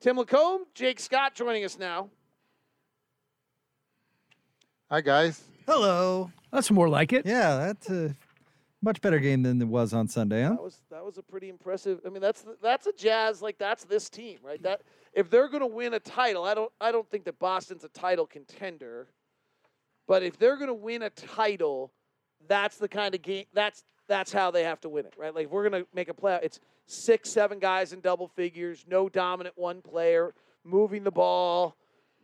Tim LaComb, Jake Scott joining us now. Hi, guys. Hello. That's more like it. Yeah, that's a much better game than it was on Sunday, huh? That was that was a pretty impressive. I mean, that's that's a Jazz like that's this team, right? That if they're going to win a title, I don't I don't think that Boston's a title contender, but if they're going to win a title, that's the kind of game. That's that's how they have to win it, right? Like if we're going to make a play, it's six, seven guys in double figures, no dominant one player, moving the ball,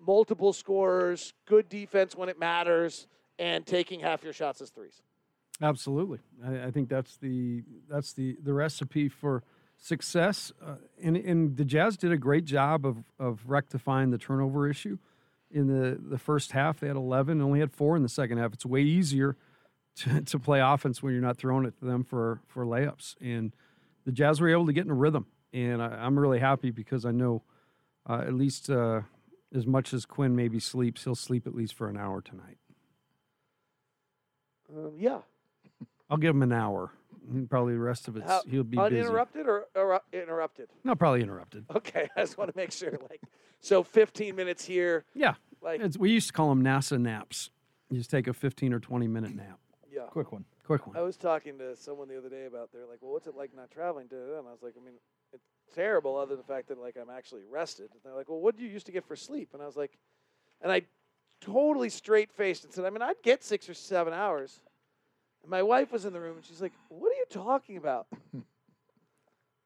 multiple scorers, good defense when it matters, and taking half your shots as threes. Absolutely, I, I think that's the that's the the recipe for success. Uh, and and the Jazz did a great job of of rectifying the turnover issue. In the the first half, they had eleven, only had four in the second half. It's way easier to, to play offense when you're not throwing it to them for for layups. And the Jazz were able to get in a rhythm, and I, I'm really happy because I know uh, at least uh, as much as Quin maybe sleeps, he'll sleep at least for an hour tonight. Um, yeah. I'll give him an hour. Probably the rest of it, How- he'll be busy. uninterrupted or, or interrupted. No, probably interrupted. Okay, I just want to make sure. Like, so 15 minutes here. Yeah, Like, it's, we used to call them NASA naps. You just take a 15 or 20 minute nap. Yeah. Quick one. Quick one. I was talking to someone the other day about they're like, well, what's it like not traveling? Da, da, da. And I was like, I mean, it's terrible other than the fact that like I'm actually rested. And they're like, well, what do you used to get for sleep? And I was like, and I totally straight faced and said, I mean, I'd get six or seven hours. And my wife was in the room and she's like, what are you talking about?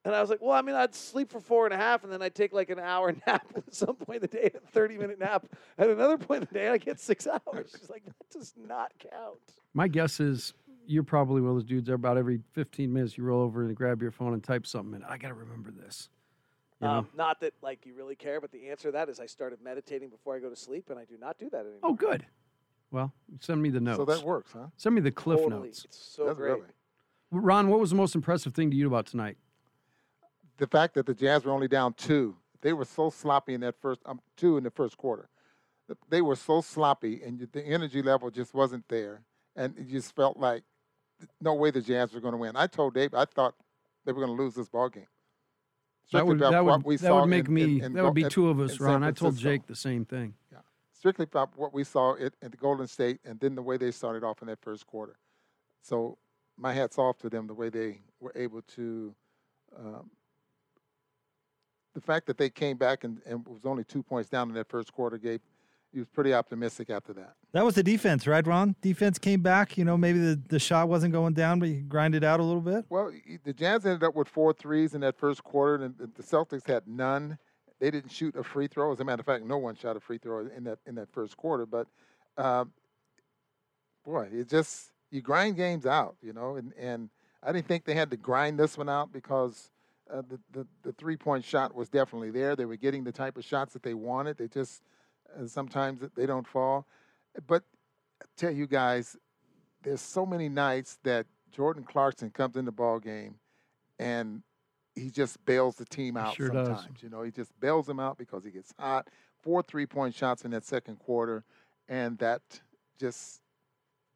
And I was like, well, I mean, I'd sleep for four and a half, and then I'd take like an hour nap at some point in the day, a 30 minute nap. At another point in the day, I get six hours. She's like, that does not count. My guess is you're probably one of those dudes that about every 15 minutes you roll over and grab your phone and type something in. I got to remember this. You know? Um, not that like you really care, but the answer to that is I started meditating before I go to sleep, and I do not do that anymore. oh, good. Well, send me the notes. So that works, huh? Send me the cliff Totally. notes. It's so That's great. really. Ron, what was the most impressive thing to you about tonight? The fact that the Jazz were only down two. They were so sloppy in that first um, two in the first quarter. They were so sloppy, and the energy level just wasn't there, and it just felt like no way the Jazz were going to win. I told Dave I thought they were going to lose this ball game. That would, that what would, we that saw would make in- me, in- in that would be two of us, Ron. I told Jake the same thing. Yeah. strictly about what we saw at, at the Golden State and then the way they started off in that first quarter. So my hat's off to them the way they were able to. Um, the fact that they came back and, and was only two points down in that first quarter gave he was pretty optimistic after that. That was the defense, right, Ron? Defense came back. You know, maybe the, the shot wasn't going down, but you grinded out a little bit. Well, the Jazz ended up with four threes in that first quarter, and the Celtics had none. They didn't shoot a free throw. As a matter of fact, no one shot a free throw in that in that first quarter. But um, boy, it just you grind games out, you know. And, and I didn't think they had to grind this one out because uh, the, the the three point shot was definitely there. They were getting the type of shots that they wanted. They just uh, sometimes they don't fall. But I tell you guys, there's so many nights that Jordan Clarkson comes in the ball game and he just bails the team out sure does. sometimes. You know, he just bails them out because he gets hot. Four three point shots in that second quarter, and that just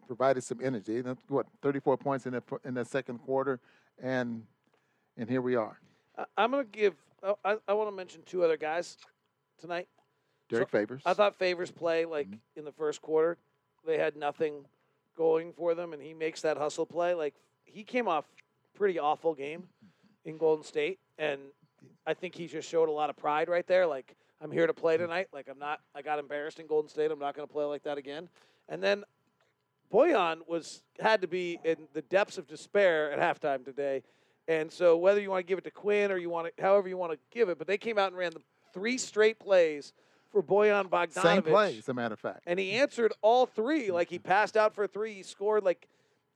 provided some energy. That's What 34 points in that in that second quarter, and and here we are. I'm going to give. oh, I, I want to mention two other guys tonight. Derrick Favors. I thought Favors play like Mm-hmm. in the first quarter. They had nothing going for them, and he makes that hustle play. Like he came off pretty awful game in Golden State, and I think he just showed a lot of pride right there. Like I'm here to play tonight. Like I'm not. I got embarrassed in Golden State. I'm not going to play like that again. And then Bojan was had to be in the depths of despair at halftime today. And so whether you want to give it to Quin or you want to, however you want to give it, but they came out and ran the three straight plays for Bojan Bogdanovic. Same play, as a matter of fact. And he answered all three. Like he passed out for three. He scored. Like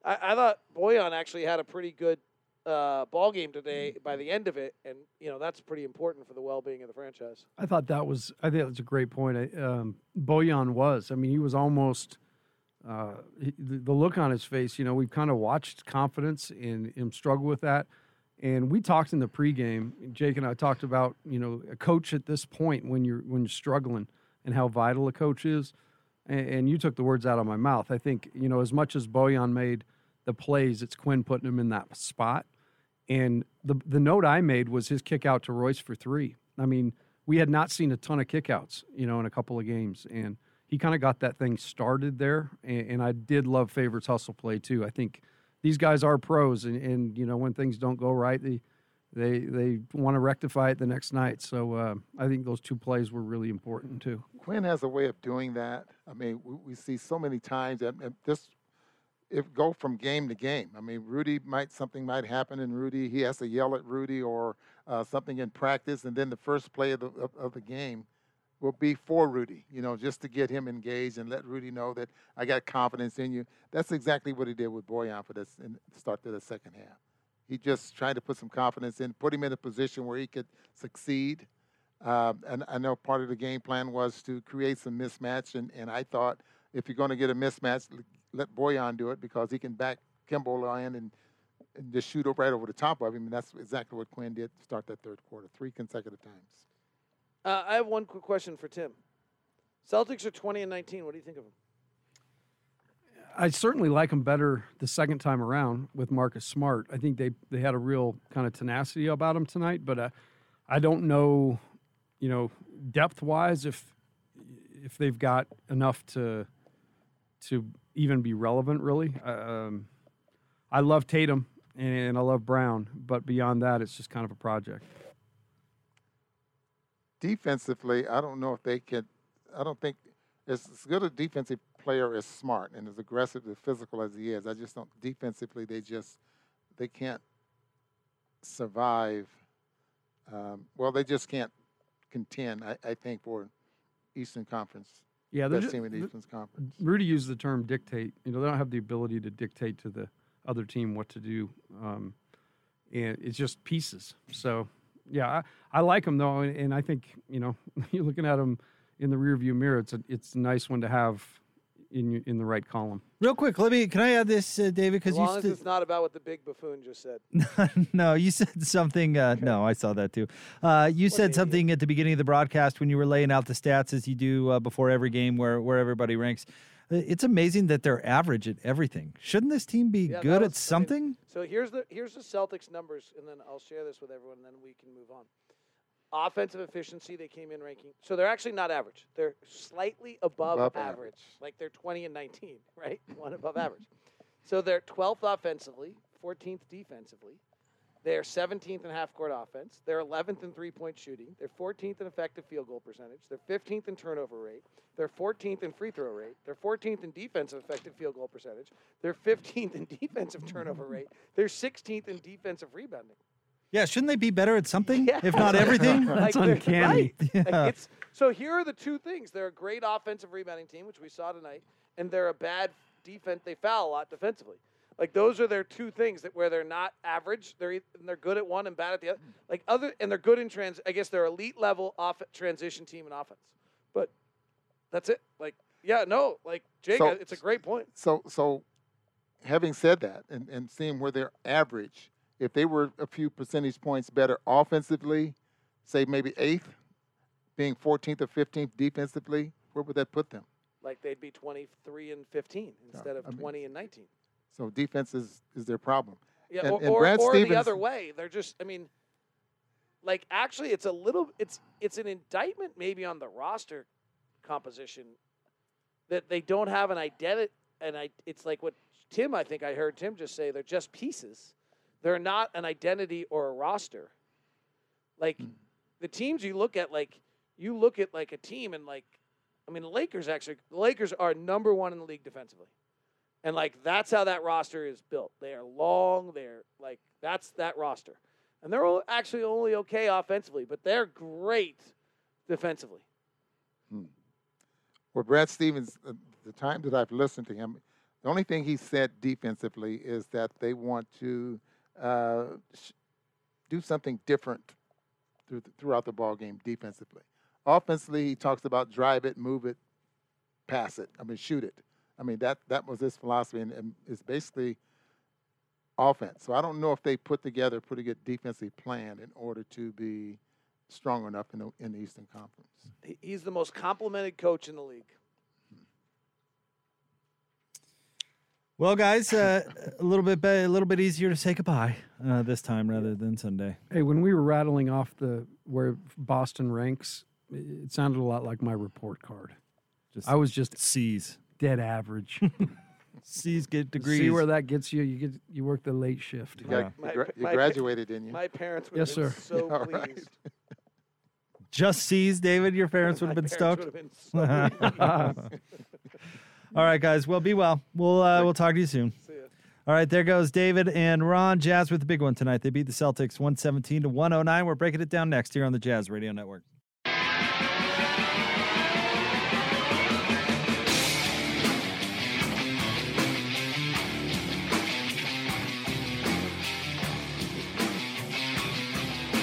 I, I thought Bojan actually had a pretty good uh, ball game today by the end of it, and you know that's pretty important for the well-being of the franchise. I thought that was. I think that's a great point. I- Um, Bojan was. I mean, he was almost. Uh, the look on his face. You know, we've kind of watched confidence and him struggle with that. And we talked in the pregame. Jake and I talked about you know a coach at this point when you're when you're struggling and how vital a coach is. And, and you took the words out of my mouth. I think you know as much as Bojan made the plays, it's Quin putting him in that spot. And the the note I made was his kick out to Royce for three. I mean, we had not seen a ton of kickouts, you know, in a couple of games, and he kind of got that thing started there. And, and, I did love Favorite's hustle play too. I think these guys are pros, and, and you know when things don't go right, they they they want to rectify it the next night. So uh, I think those two plays were really important too. Quin has a way of doing that. I mean, we, we see so many times that this it go from game to game. I mean, Rudy might something might happen, and Rudy he has to yell at Rudy or uh, something in practice, and then the first play of the of, of, the game will be for Rudy. You know, just to get him engaged and let Rudy know that I got confidence in you. That's exactly what he did with Bojan for this in start to the second half. He just tried to put some confidence in, put him in a position where he could succeed. Um, and I know part of the game plan was to create some mismatch, and, and I thought if you're going to get a mismatch, let Bojan do it because he can back Kemba in and, and just shoot right over the top of him. And that's exactly what Quin did start that third quarter, three consecutive times. Uh, I have one quick question for Tim. Celtics are 20 and 19. What do you think of them? I certainly like them better the second time around with Marcus Smart. I think they they had a real kind of tenacity about them tonight, but uh, I don't know, you know, depth wise if if they've got enough to to even be relevant, really. Um, I love Tatum and I love Brown, but beyond that, it's just kind of a project. Defensively, I don't know if they can. I don't think as good a defensive player as smart and as aggressive and physical as he is. I just don't defensively. They just they can't survive. Um, well, they just can't contend. I, I think for Eastern Conference yeah, best just, team in the Eastern Conference. Rudy used the term dictate. You know, they don't have the ability to dictate to the other team what to do, um, and it's just pieces. So, yeah, I, I like them though, and, and I think you know, you're looking at them in the rearview mirror. It's a it's a nice one to have in in the right column. Real quick, let me. Can I add this, uh, David? Because as long as st- it's not about what the big buffoon just said. no, you said something. Uh, okay. No, I saw that too. Uh, you what said something at the beginning of the broadcast when you were laying out the stats as you do uh, before every game, where where everybody ranks. Uh, it's amazing that they're average at everything. Shouldn't this team be yeah, good was, at something? I mean, so here's the here's the Celtics numbers, and then I'll share this with everyone, and then we can move on. Offensive efficiency, they came in ranking. So they're actually not average. They're slightly above, above average. average. Like they're 20 and 19, right? One above average. So they're 12th offensively, 14th defensively. They're 17th in half court offense. They're 11th in three point shooting. They're 14th in effective field goal percentage. They're 15th in turnover rate. They're 14th in free throw rate. They're 14th in defensive effective field goal percentage. They're 15th in defensive turnover rate. They're 16th in defensive rebounding. Yeah, shouldn't they be better at something, yeah. if not everything? That's like uncanny. Right. Yeah. Like so here are the two things: they're a great offensive rebounding team, which we saw tonight, and they're a bad defense. They foul a lot defensively. Like those are their two things that where they're not average. They're they're good at one and bad at the other. Hmm. Like other and they're good in trans. I guess they're elite level off transition team in offense. But that's it. Like yeah, no, like Jake, so, uh, it's a great point. So so, having said that, and and seeing where they're average if they were a few percentage points better offensively, say maybe eighth, being 14th or 15th defensively, where would that put them? Like they'd be 23 and 15 instead of I mean, 20 and 19. So defense is, is their problem. Yeah, and, or, and or, or Stevens, the other way. They're just, I mean, like actually, it's a little, it's it's an indictment maybe on the roster composition that they don't have an identity, and I, it's like what Tim, I think I heard Tim just say, they're just pieces they're not an identity or a roster. Like mm. the teams you look at, like you look at like a team and like, I mean, the Lakers actually, the Lakers are number one in the league defensively. And like that's how that roster is built. They are long. They're like that's that roster, and they're actually only okay offensively, but they're great defensively. Hmm. Well, Brad Stevens, uh, the time that I've listened to him, the only thing he said defensively is that they want to uh, do something different through throughout the ball game defensively. Offensively, he talks about drive it, move it, pass it. I mean, shoot it. I mean that that was his philosophy, and, and it's basically offense. So I don't know if they put together a pretty good defensive plan in order to be strong enough in the, in the Eastern Conference. He's the most complimented coach in the league. Well, guys, uh, a little bit be- a little bit easier to say goodbye uh, this time rather than Sunday. Hey, when we were rattling off the where Boston ranks, it sounded a lot like my report card. Just I was just C's. Dead average. C's get degrees. See where that gets you. You get you work the late shift. You, got, Yeah. you, gra- you my- graduated, didn't you? My parents would Yes, have been sir. so Yeah, all right. pleased. Just C's, David. Your parents would have been stoked. would have been so pleased. All right, guys. Well, be well. We'll uh, we'll talk to you soon. See ya. All right, there goes David and Ron. Jazz with the big one tonight. They beat the Celtics 117 to 109. We're breaking it down next here on the Jazz Radio Network.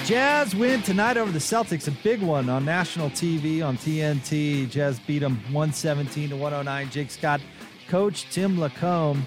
Jazz win tonight over the Celtics, a big one on national TV on TNT. Jazz beat them 117 to 109. Jake Scott, coach Tim LaComb.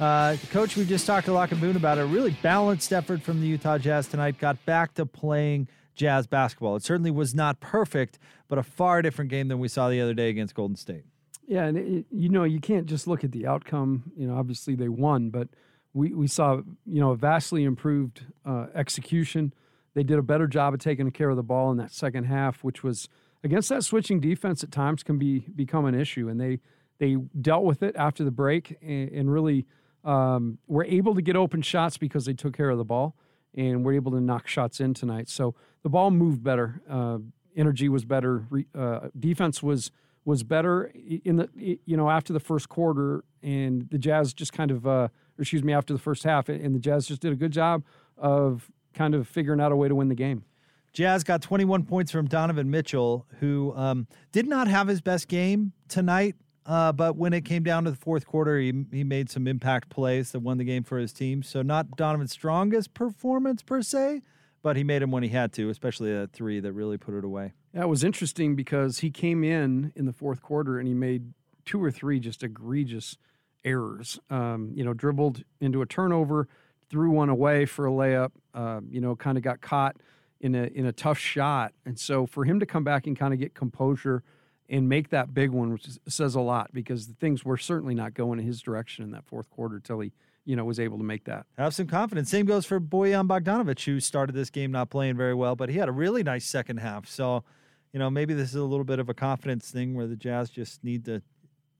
Uh, coach, we just talked to Locke and Boone about a really balanced effort from the Utah Jazz tonight. Got back to playing Jazz basketball. It certainly was not perfect, but a far different game than we saw the other day against Golden State. Yeah, and it, you know you can't just look at the outcome. You know, obviously they won, but we we saw you know a vastly improved uh, execution. They did a better job of taking care of the ball in that second half, which was against that switching defense at times can be become an issue, and they they dealt with it after the break and, and really um, were able to get open shots because they took care of the ball and were able to knock shots in tonight. So the ball moved better, uh, energy was better, uh, defense was was better in the you know after the first quarter, and the Jazz just kind of, uh, excuse me, after the first half, and the Jazz just did a good job of kind of figuring out a way to win the game. Jazz got 21 points from Donovan Mitchell, who um, did not have his best game tonight. Uh, but when it came down to the fourth quarter, he, he made some impact plays that won the game for his team. So, not Donovan's strongest performance per se, but he made him when he had to, especially that three that really put it away. That was interesting because he came in in the fourth quarter and he made two or three just egregious errors. Um, you know, dribbled into a turnover, threw one away for a layup. Uh, you know, kind of got caught in a in a tough shot, and so for him to come back and kind of get composure and make that big one, which is, says a lot because the things were certainly not going in his direction in that fourth quarter till he you know was able to make that. Have some confidence. Same goes for Bojan Bogdanovic, who started this game not playing very well, but he had a really nice second half. So, you know, maybe this is a little bit of a confidence thing where the Jazz just need to,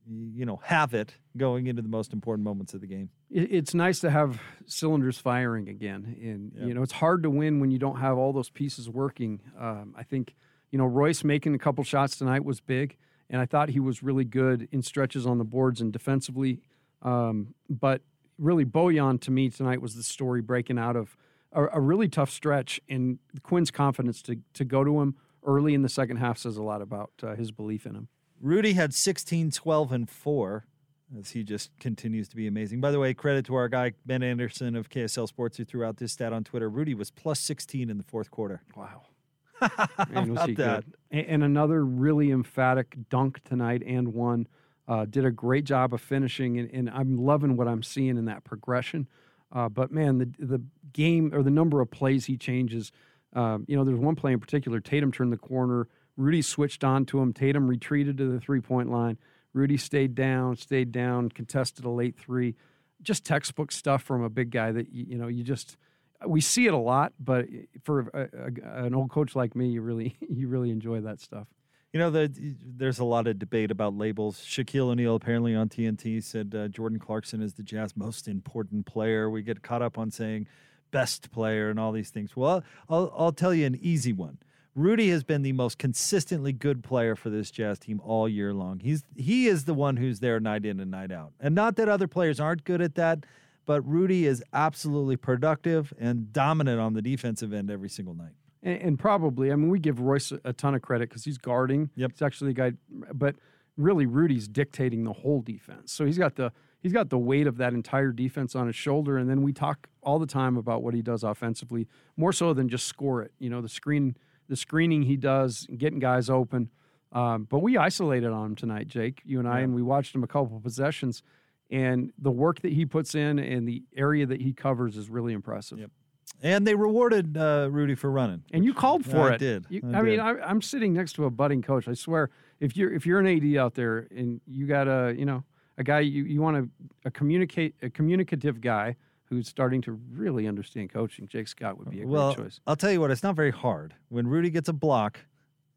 you know, have it going into the most important moments of the game. it's nice to have cylinders firing again. And Yep. you know, it's hard to win when you don't have all those pieces working. Um, I think you know Royce making a couple shots tonight was big, and I thought he was really good in stretches on the boards and defensively. Um, but really, Bojan to me tonight was the story breaking out of a, a really tough stretch, and Quin's confidence to to go to him early in the second half says a lot about uh, his belief in him. Rudy had 16, 12, and 4 as he just continues to be amazing. By the way, credit to our guy, Ben Anderson of KSL Sports, who threw out this stat on Twitter. Rudy was plus 16 in the fourth quarter. Wow. How Man, was about he that? good. And another really emphatic dunk tonight and one. Uh, did a great job of finishing, and, and I'm loving what I'm seeing in that progression. Uh, but man, the the game or the number of plays he changes. Um, you know, there's one play in particular. Tatum turned the corner. Rudy switched on to him. Tatum retreated to the three point line. Rudy stayed down, stayed down, contested a late three. Just textbook stuff from a big guy that you, know you just we see it a lot, but for a, a, an old coach like me, you really you really enjoy that stuff. You know, the, there's a lot of debate about labels. Shaquille O'Neal apparently on TNT said uh, Jordan Clarkson is the Jazz most important player. We get caught up on saying best player and all these things. Well, I'll, I'll tell you an easy one. Rudy has been the most consistently good player for this Jazz team all year long. He's he is the one who's there night in and night out. And not that other players aren't good at that, but Rudy is absolutely productive and dominant on the defensive end every single night. And, and probably, I mean, we give Royce a, ton of credit because he's guarding. Yep. he's actually the guy, but really, Rudy's dictating the whole defense. So he's got the he's got the weight of that entire defense on his shoulder. And then we talk all the time about what he does offensively, more so than just score it. You know, the screen, the screening he does, getting guys open. Um, but we isolated on him tonight, Jake, you and I, Yeah. and we watched him a couple of possessions. And the work that he puts in and the area that he covers is really impressive. Yep. And they rewarded uh, Rudy for running. And you called for I it. did. You, I I, mean, did. I, I'm sitting next to a budding coach. I swear, if you're if you're an AD out there and you got a you know a guy you, you want to a communicate a communicative guy who's starting to really understand coaching. Jake Scott would be a well, great choice. I'll tell you what, it's not very hard. When Rudy gets a block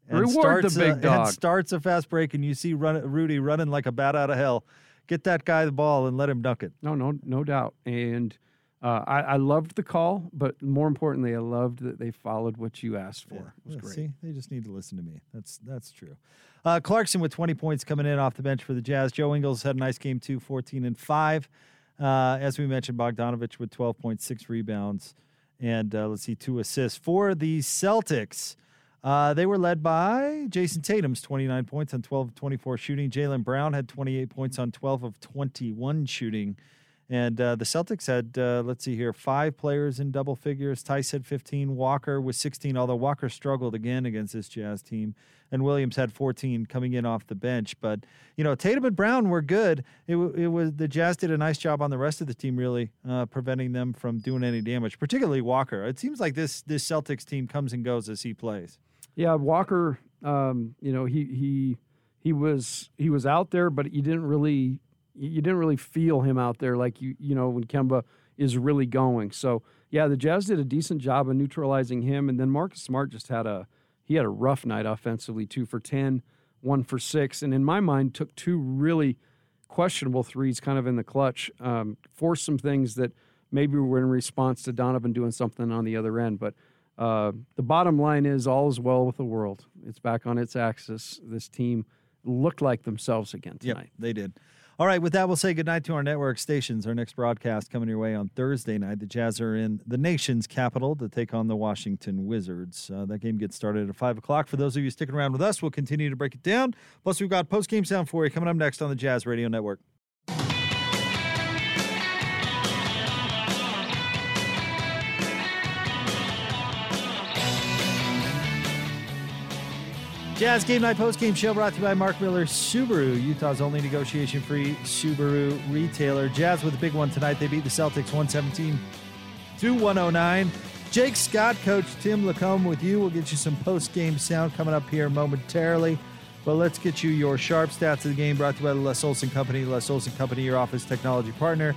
and Reward the starts big a, and dog. starts a fast break, and you see run, Rudy running like a bat out of hell, get that guy the ball and let him dunk it. No, no, no doubt. And uh, I, I loved the call, but more importantly, I loved that they followed what you asked for. Yeah, It was yeah, great. See, they just need to listen to me. That's that's true. Uh, Clarkson with 20 points coming in off the bench for the Jazz. Joe Ingles had a nice game too, 14 and five. Uh, as we mentioned, Bogdanovic with 12.6 rebounds and uh, let's see, two assists for the Celtics. Uh, they were led by Jayson Tatum's 29 points on 12 of 24 shooting. Jaylen Brown had 28 points on 12 of 21 shooting. And uh, the Celtics had, uh, let's see here, five players in double figures. Theis had 15. Walker was 16, although Walker struggled again against this Jazz team. And Williams had 14 coming in off the bench. But, you know, Tatum and Brown were good. It, it was the Jazz did a nice job on the rest of the team, really, uh, preventing them from doing any damage, particularly Walker. It seems like this, this Celtics team comes and goes as he plays. Yeah, Walker. Um, you know, he he he was he was out there, but you didn't really you didn't really feel him out there like you you know when Kemba is really going. So yeah, the Jazz did a decent job of neutralizing him, and then Marcus Smart just had a he had a rough night offensively, two for 10, one for six, and in my mind took two really questionable threes, kind of in the clutch, um, forced some things that maybe were in response to Donovan doing something on the other end, but. Uh, the bottom line is all is well with the world. It's back on its axis. This team looked like themselves again tonight. Yep, they did. All right, with that, we'll say goodnight to our network stations. Our next broadcast coming your way on Thursday night. The Jazz are in the nation's capital to take on the Washington Wizards. Uh, that game gets started at 5 o'clock. For those of you sticking around with us, we'll continue to break it down. Plus, we've got post game sound for you coming up next on the Jazz Radio Network. Jazz Game Night Post Game Show brought to you by Mark Miller Subaru, Utah's only negotiation free Subaru retailer. Jazz with a big one tonight. They beat the Celtics 117 to 109. Jake Scott, Coach Tim LaComb with you. We'll get you some post game sound coming up here momentarily. But let's get you your sharp stats of the game brought to you by the Les Olson Company. Les Olson Company, your office technology partner.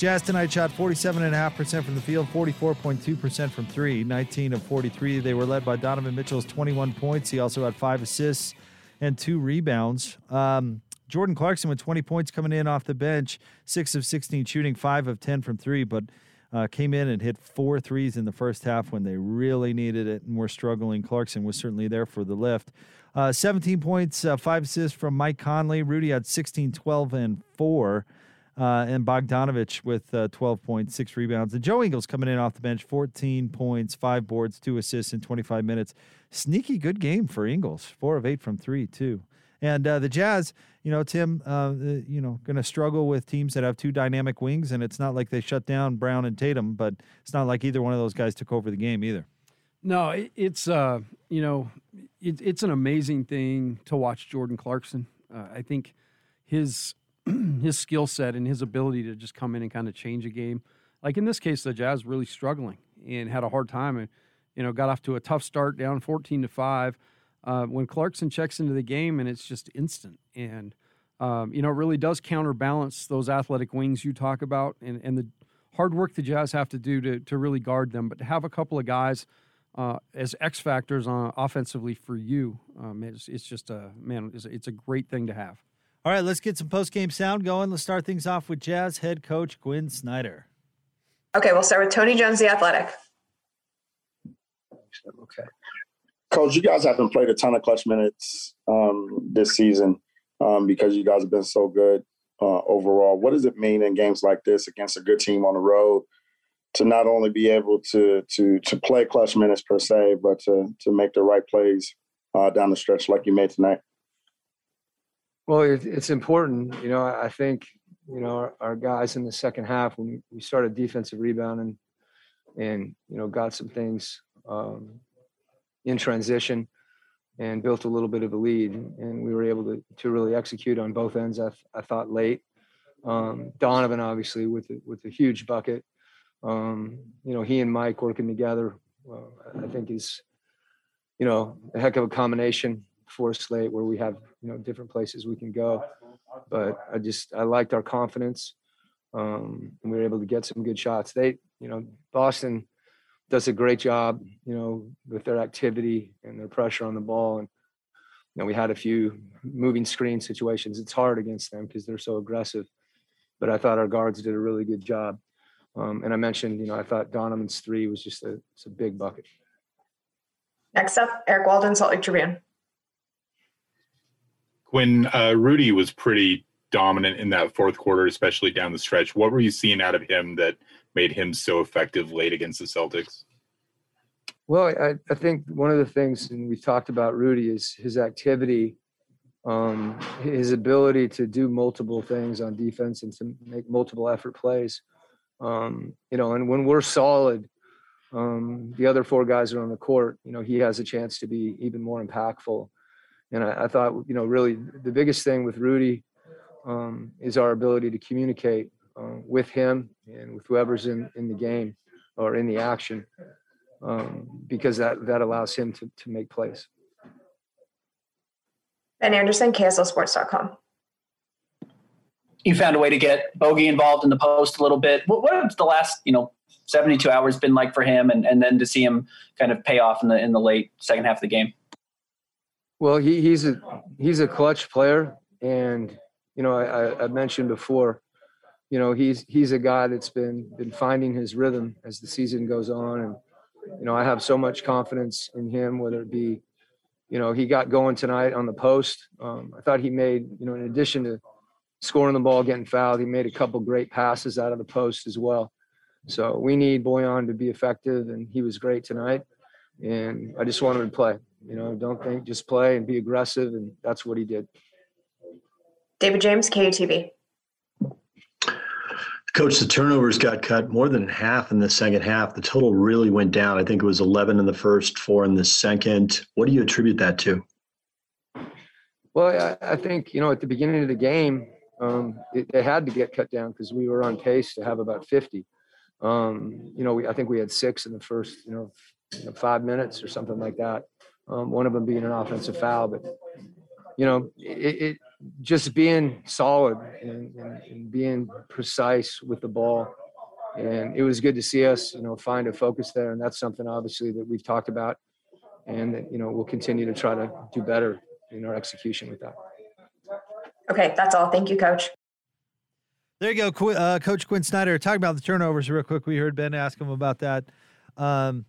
Jazz tonight shot 47.5% from the field, 44.2% from three, 19 of 43. They were led by Donovan Mitchell's 21 points. He also had five assists and two rebounds. Um, Jordan Clarkson with 20 points coming in off the bench, six of 16 shooting, five of 10 from three, but uh, came in and hit four threes in the first half when they really needed it and were struggling. Clarkson was certainly there for the lift. Uh, 17 points, uh, five assists from Mike Conley. Rudy had 16, 12, and four. Uh, and Bogdanovic with uh, 12 points, six rebounds. And Joe Ingles coming in off the bench, 14 points, five boards, two assists in 25 minutes. Sneaky good game for Ingles, four of eight from three, too. And uh, the Jazz, you know, Tim, uh, you know, going to struggle with teams that have two dynamic wings, and it's not like they shut down Brown and Tatum, but it's not like either one of those guys took over the game either. No, it, it's uh, you know, it, it's an amazing thing to watch Jordan Clarkson. Uh, I think his his skill set and his ability to just come in and kind of change a game. Like in this case, the Jazz really struggling and had a hard time, and you know, got off to a tough start, down fourteen to five. Uh, when Clarkson checks into the game, and it's just instant, and um, you know, it really does counterbalance those athletic wings you talk about, and and the hard work the Jazz have to do to to really guard them. But to have a couple of guys uh, as X factors on offensively for you, um, it's, it's just a man. It's, it's a great thing to have. All right, let's get some post game sound going. Let's start things off with Jazz head coach Quin Snyder. Okay, we'll start with Tony Jones, the athletic. Okay. Coach, you guys haven't played a ton of clutch minutes um, this season um, because you guys have been so good uh, overall. What does it mean in games like this against a good team on the road to not only be able to to to play clutch minutes per se, but to to make the right plays uh, down the stretch like you made tonight? Well, it, it's important. You know, I think, you know, our, our guys in the second half, when we- started defensive rebounding and, you know, got some things um, in transition and built a little bit of a lead. And we were able to, to really execute on both ends, I, th- I thought, late. Um, Donovan, obviously, with, a- with a huge bucket. Um, you know, he and Mike working together, I- I think is, you know, a heck of a combination for slate where we have you know different places we can go. but I just I liked our confidence, um, and we were able to get some good shots. They, you know, Boston does a great job, you know, with their activity and their pressure on the ball. And you know, we had a few moving screen situations. It's hard against them because they're so aggressive. But I thought our guards did a really good job. Um, and I mentioned, you know, I thought Donovan's three was just a, it's a big bucket. Next up, Eric Walden, Salt Lake Tribune. When uh, Rudy was pretty dominant in that fourth quarter, especially down the stretch, what were you seeing out of him that made him so effective late against the Celtics? Well, I, I think one of the things, and we've talked about Rudy, is his activity, um, his ability to do multiple things on defense and to make multiple effort plays. Um, you know, and when we're solid, um, the other four guys are on the court. You know, he has a chance to be even more impactful. And I, I thought, you know, really the biggest thing with Rudy um, is our ability to communicate uh, with him and with whoever's in, in the game or in the action, um, because that, that allows him to, to make plays. Ben Anderson, KSLSports.com. You found a way to get Bogey involved in the post a little bit. What, what has the last, you know, 72 hours been like for him and, and then to see him kind of pay off in the in the late second half of the game? Well, he, he's a he's a clutch player, and you know I, I mentioned before, you know he's he's a guy that's been been finding his rhythm as the season goes on, and you know I have so much confidence in him. Whether it be, you know, he got going tonight on the post. Um, I thought he made you know in addition to scoring the ball, getting fouled, he made a couple great passes out of the post as well. So we need Bojan to be effective, and he was great tonight. And I just want him to play. You know, don't think, just play and be aggressive, and that's what he did. David James, KUTV. Coach, the turnovers got cut more than half in the second half. The total really went down. I think it was 11 in the first, four in the second. What do you attribute that to? Well, I, I think, you know, at the beginning of the game, um, it, they had to get cut down because we were on pace to have about 50. Um, you know, we, I think we had six in the first, you know, you know, five minutes or something like that. Um, one of them being an offensive foul, but you know, it, it just being solid and, and, and, being precise with the ball. And it was good to see us, you know, find a focus there. And that's something obviously that we've talked about, and that, you know, we'll continue to try to do better in our execution with that. Okay, that's all. Thank you, Coach. There you go, uh, Coach Quin Snyder. Talking about the turnovers real quick. We heard Ben ask him about that. Um,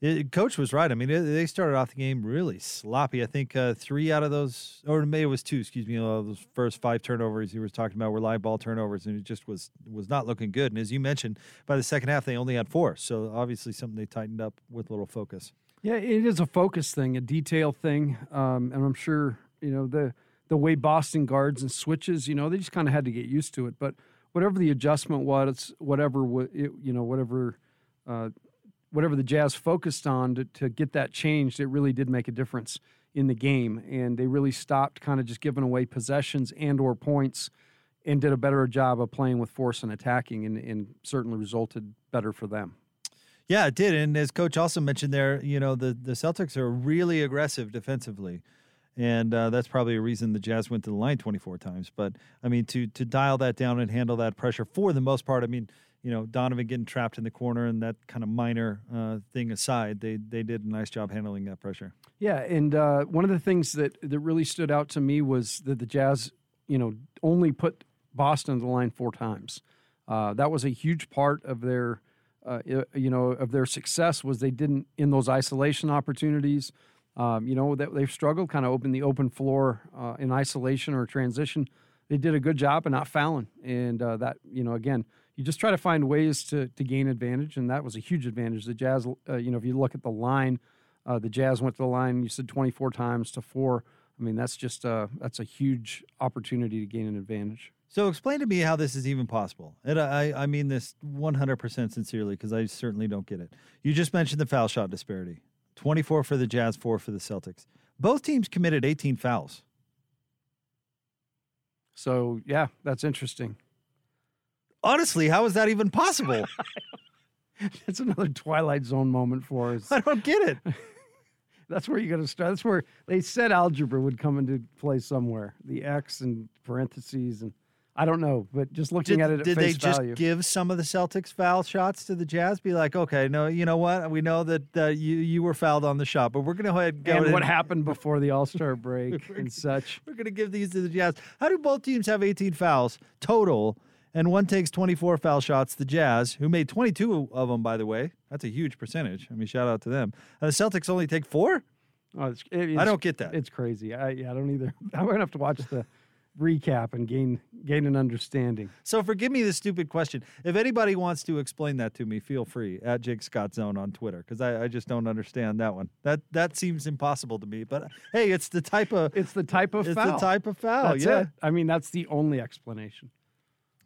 it, Coach was right. I mean, it, they started off the game really sloppy. I think uh, three out of those, or maybe it was two. Excuse me, those first five turnovers he was talking about were live ball turnovers, and it just was was not looking good. And as you mentioned, by the second half, they only had four. So obviously, something they tightened up with a little focus. Yeah, it is a focus thing, a detail thing, um, and I'm sure you know the the way Boston guards and switches. You know, they just kind of had to get used to it, but whatever the adjustment was, whatever it, you know, whatever uh, whatever the Jazz focused on to, to get that changed, it really did make a difference in the game, and they really stopped kind of just giving away possessions and or points, and did a better job of playing with force and attacking, and, and certainly resulted better for them. Yeah, it did, and as Coach also mentioned there, you know the the Celtics are really aggressive defensively and uh, that's probably a reason the Jazz went to the line 24 times. But I mean, to to dial that down and handle that pressure for the most part, I mean, you know, Donovan getting trapped in the corner and that kind of minor uh, thing aside, they they did a nice job handling that pressure. Yeah, and uh, one of the things that that really stood out to me was that the Jazz, you know, only put Boston to the line four times. Uh, that was a huge part of their. Uh, you know, of their success was they didn't in those isolation opportunities um, you know, that they've struggled kind of open the open floor uh, in isolation or transition. They did a good job of not fouling, and uh, that you know, again, you just try to find ways to to gain advantage, and that was a huge advantage. The Jazz, uh, you know, if you look at the line, uh, the Jazz went to the line. You said 24 times to four. I mean, that's just uh, that's a huge opportunity to gain an advantage. So explain to me how this is even possible. And I, I mean this 100% sincerely because I certainly don't get it. You just mentioned the foul shot disparity. 24 for the Jazz, 4 for the Celtics. Both teams committed 18 fouls. So, yeah, that's interesting. Honestly, how is that even possible? That's another Twilight Zone moment for us. I don't get it. That's where you got to start. That's where they said algebra would come into play somewhere. The x and parentheses and I don't know, but just looking Did, at it at did they face just give some of the Celtics foul shots to the Jazz? Be like, okay, no, you know what? We know that uh, you you were fouled on the shot, but we're going to go ahead and go and what happened before the All Star break and such. We're going to give these to the Jazz. How do both teams have 18 fouls total, and one takes 24 foul shots? The Jazz, who made 22 of them, by the way, that's a huge percentage. I mean, shout out to them. And the Celtics only take four. Oh, it's, it- I don't get that. It's crazy. I yeah, I don't either. I'm gonna have to watch the recap and gain gain an understanding. So forgive me the stupid question. If anybody wants to explain that to me, feel free at Jake Scott Zone on Twitter because I, I just don't understand that one. That that seems impossible to me. But hey, it's the type of It's the type of it's foul. the type of foul. That's yeah, it. I mean, that's the only explanation.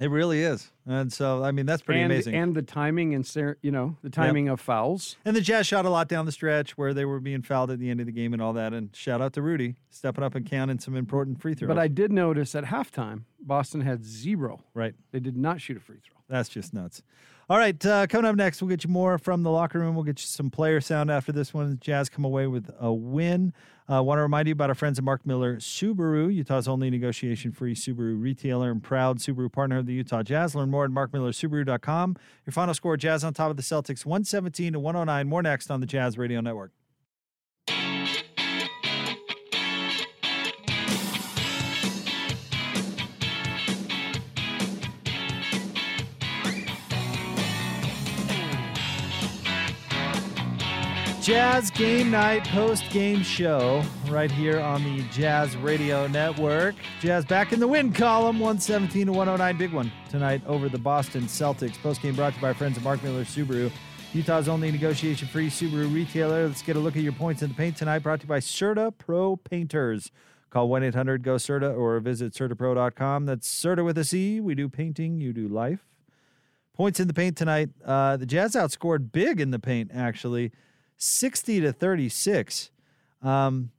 It really is. And so I mean that's pretty and, amazing. And the timing and you know the timing of fouls. And the Jazz shot a lot down the stretch where they were being fouled at the end of the game and all that. And shout out to Rudy stepping up and counting some important free throws. But I did notice at halftime, Boston had zero. right. They did not shoot a free throw. That's just nuts. All right, uh, coming up next, we'll get you more from the locker room. We'll get you some player sound after this one. Jazz come away with a win. I uh, want to remind you about our friends at Mark Miller Subaru, Utah's only negotiation free Subaru retailer and proud Subaru partner of the Utah Jazz. Learn more at markmillersubaru.com. Your final score Jazz on top of the Celtics 117 to 109. More next on the Jazz Radio Network. Jazz Game Night post game show right here on the Jazz Radio Network. Jazz back in the win column, 117 to 109. Big one tonight over the Boston Celtics. Post game brought to you by our friends at Mark Miller Subaru, Utah's only negotiation free Subaru retailer. Let's get a look at your points in the paint tonight. Brought to you by CertaPro Painters. Call 1 800 GO Certa or visit CertaPro.com. That's Certa with a C. We do painting, you do life. Points in the paint tonight. Uh, the Jazz outscored big in the paint, actually. 60 to 36. Um,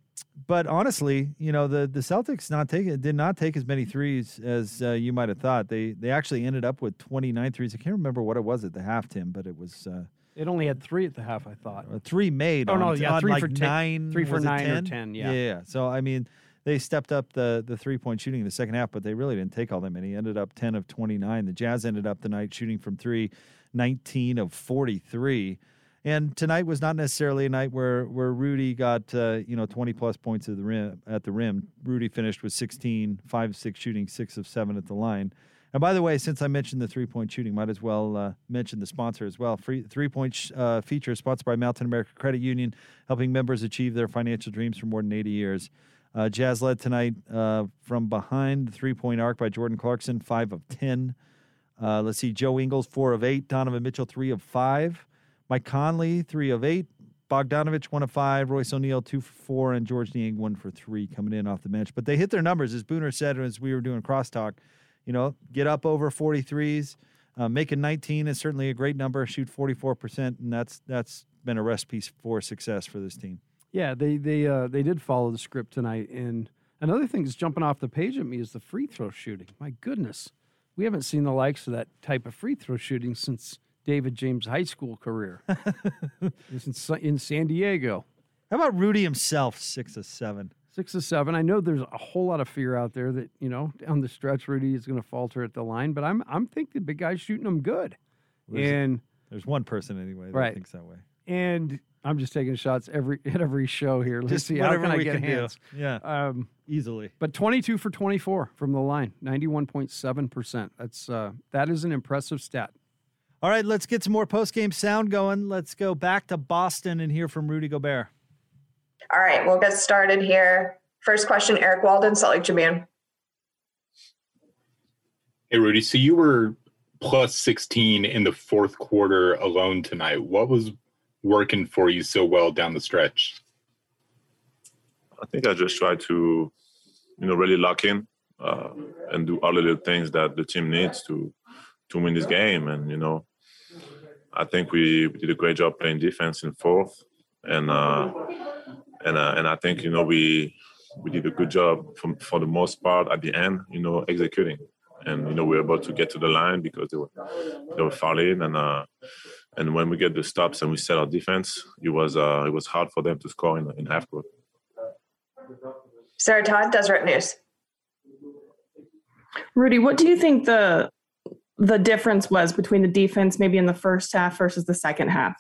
but honestly, you know, the, the Celtics not take, did not take as many threes as uh, you might have thought. They they actually ended up with 29 threes. I can't remember what it was at the half, Tim, but it was uh, It only had three at the half. I thought. uh, three made. Oh, on, no, yeah, three like for ten- nine. three for nine or 10, yeah. yeah. So I mean, they stepped up the the three point shooting in the second half, but they really didn't take all that many. Ended up 10 of 29. The Jazz ended up the night shooting from three, 19 of 43. And tonight was not necessarily a night where where Rudy got uh, you know 20 plus points at the rim. At the rim, Rudy finished with 16, five six shooting, six of seven at the line. And by the way, since I mentioned the three point shooting, might as well uh, mention the sponsor as well. Free three point sh- uh, feature sponsored by Mountain America Credit Union, helping members achieve their financial dreams for more than 80 years. Uh, Jazz led tonight uh, from behind the three point arc by Jordan Clarkson, five of 10. Uh, let's see, Joe Ingles, four of eight. Donovan Mitchell, three of five. Mike Conley, three of eight. Bogdanovic, one of five. Royce O'Neale, two for four. And Georges Niang, one for three coming in off the bench. But they hit their numbers, as Booner said as we were doing crosstalk. You know, get up over 43s. Uh, making 19 is certainly a great number. Shoot 44%, and that's that's been a recipe for success for this team. Yeah, they they uh, they did follow the script tonight. And another thing that's jumping off the page at me is the free throw shooting. My goodness, we haven't seen the likes of that type of free throw shooting since David James' high school career. In, Sa- in San Diego. How about Rudy himself, six of seven? Six to seven. I know there's a whole lot of fear out there that you know down the stretch Rudy is going to falter at the line, but I'm I'm thinking the big guy's shooting them good, There's- and There's one person anyway that Right. thinks that way. and I'm just taking shots every at every show here. Let's Just see how can I we get can do. hands. Yeah, Um, easily. but 22 for 24 from the line, 91.7 percent. That's uh, that is an impressive stat. All right, let's get some more post game sound going. Let's go back to Boston and hear from Rudy Gobert. All right, we'll get started here. First question, Eric Walden, Salt Lake Tribune. Hey, Rudy. So you were plus 16 in the fourth quarter alone tonight. What was working for you so well down the stretch? I think I just try to, you know, really lock in uh, and do all the little things that the team needs to to win this game. And you know, I think we, we did a great job playing defense in fourth, and uh, and uh, and I think you know we we did a good job for, for the most part at the end. You know, executing. And you know we were able to get to the line because they were they were fouling, and uh, and when we get the stops and we set our defense, it was uh, it was hard for them to score in, in half court. Sarah Todd, Deseret News. Rudy, what do you think the the difference was between the defense maybe in the first half versus the second half?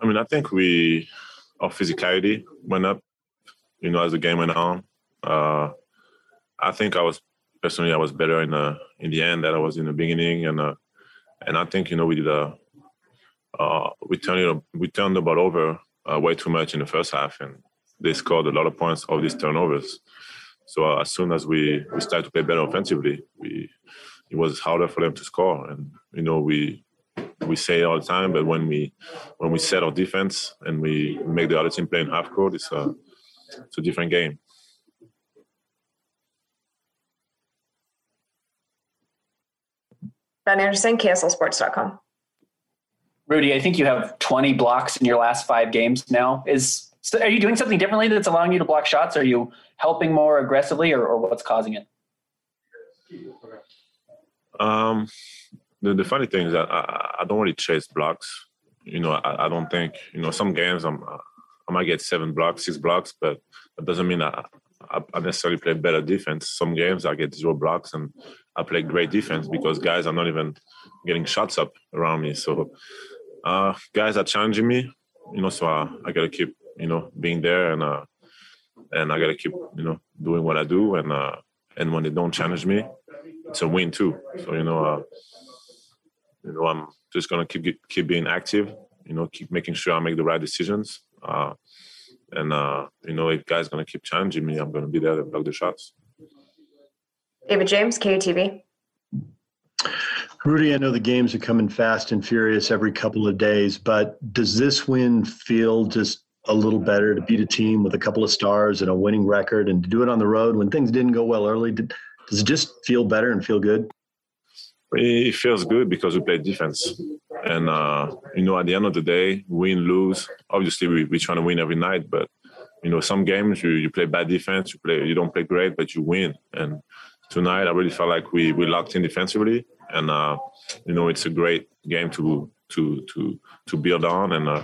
I mean, I think we our physicality went up, you know, as the game went on. Uh, I think I was personally I was better in the in the end than I was in the beginning, and uh, and I think you know we did a uh, we turned it, we turned the ball over uh, way too much in the first half, and they scored a lot of points of these turnovers. So uh, as soon as we we started to play better offensively, we it was harder for them to score, and you know we we say it all the time, but when we when we set our defense and we make the other team play in half court, it's a it's a different game. Ben Anderson, KSLSports.com. Rudy, I think you have 20 blocks in your last five games now. Is so are you doing something differently that's allowing you to block shots? Are you helping more aggressively, or, or what's causing it? Um, the, the funny thing is that I, I don't really chase blocks. You know, I, I don't think you know some games I'm I might get seven blocks, six blocks, but that doesn't mean I, I, necessarily play better defense. Some games I get zero blocks and I play great defense because guys are not even getting shots up around me. So uh, guys are challenging me, you know. So I, I gotta keep you know being there and uh, and I gotta keep you know doing what I do and uh, and when they don't challenge me, it's a win too. So you know, uh, you know, I'm just gonna keep keep being active. You know, keep making sure I make the right decisions. Uh, and uh, you know, if guys gonna keep challenging me, I'm gonna be there to block the shots. David James, KUTV. Rudy, I know the games are coming fast and furious every couple of days, but does this win feel just a little better to beat a team with a couple of stars and a winning record and to do it on the road when things didn't go well early? Did, does it just feel better and feel good? It feels good because we play defense. And, uh, you know, at the end of the day, win, lose, obviously we, we're trying to win every night, but, you know, some games you, you play bad defense, you play, you don't play great, but you win. And tonight I really felt like we, we locked in defensively and, uh, you know, it's a great game to, to, to, to build on. And, uh,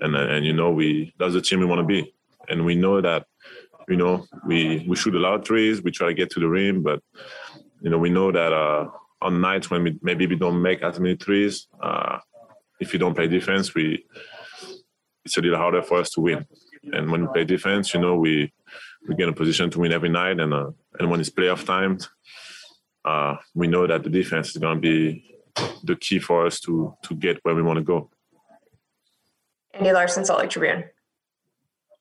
and, and, you know, we, that's the team we want to be. And we know that, you know, we, we shoot a lot of threes, we try to get to the rim, but, you know, we know that, uh, on nights when we maybe we don't make as many threes, uh, if you don't play defense, we it's a little harder for us to win. And when we play defense, you know, we we get in a position to win every night. And uh, and when it's playoff time, uh, we know that the defense is going to be the key for us to to get where we want to go. Andy Larson, Salt Lake Tribune.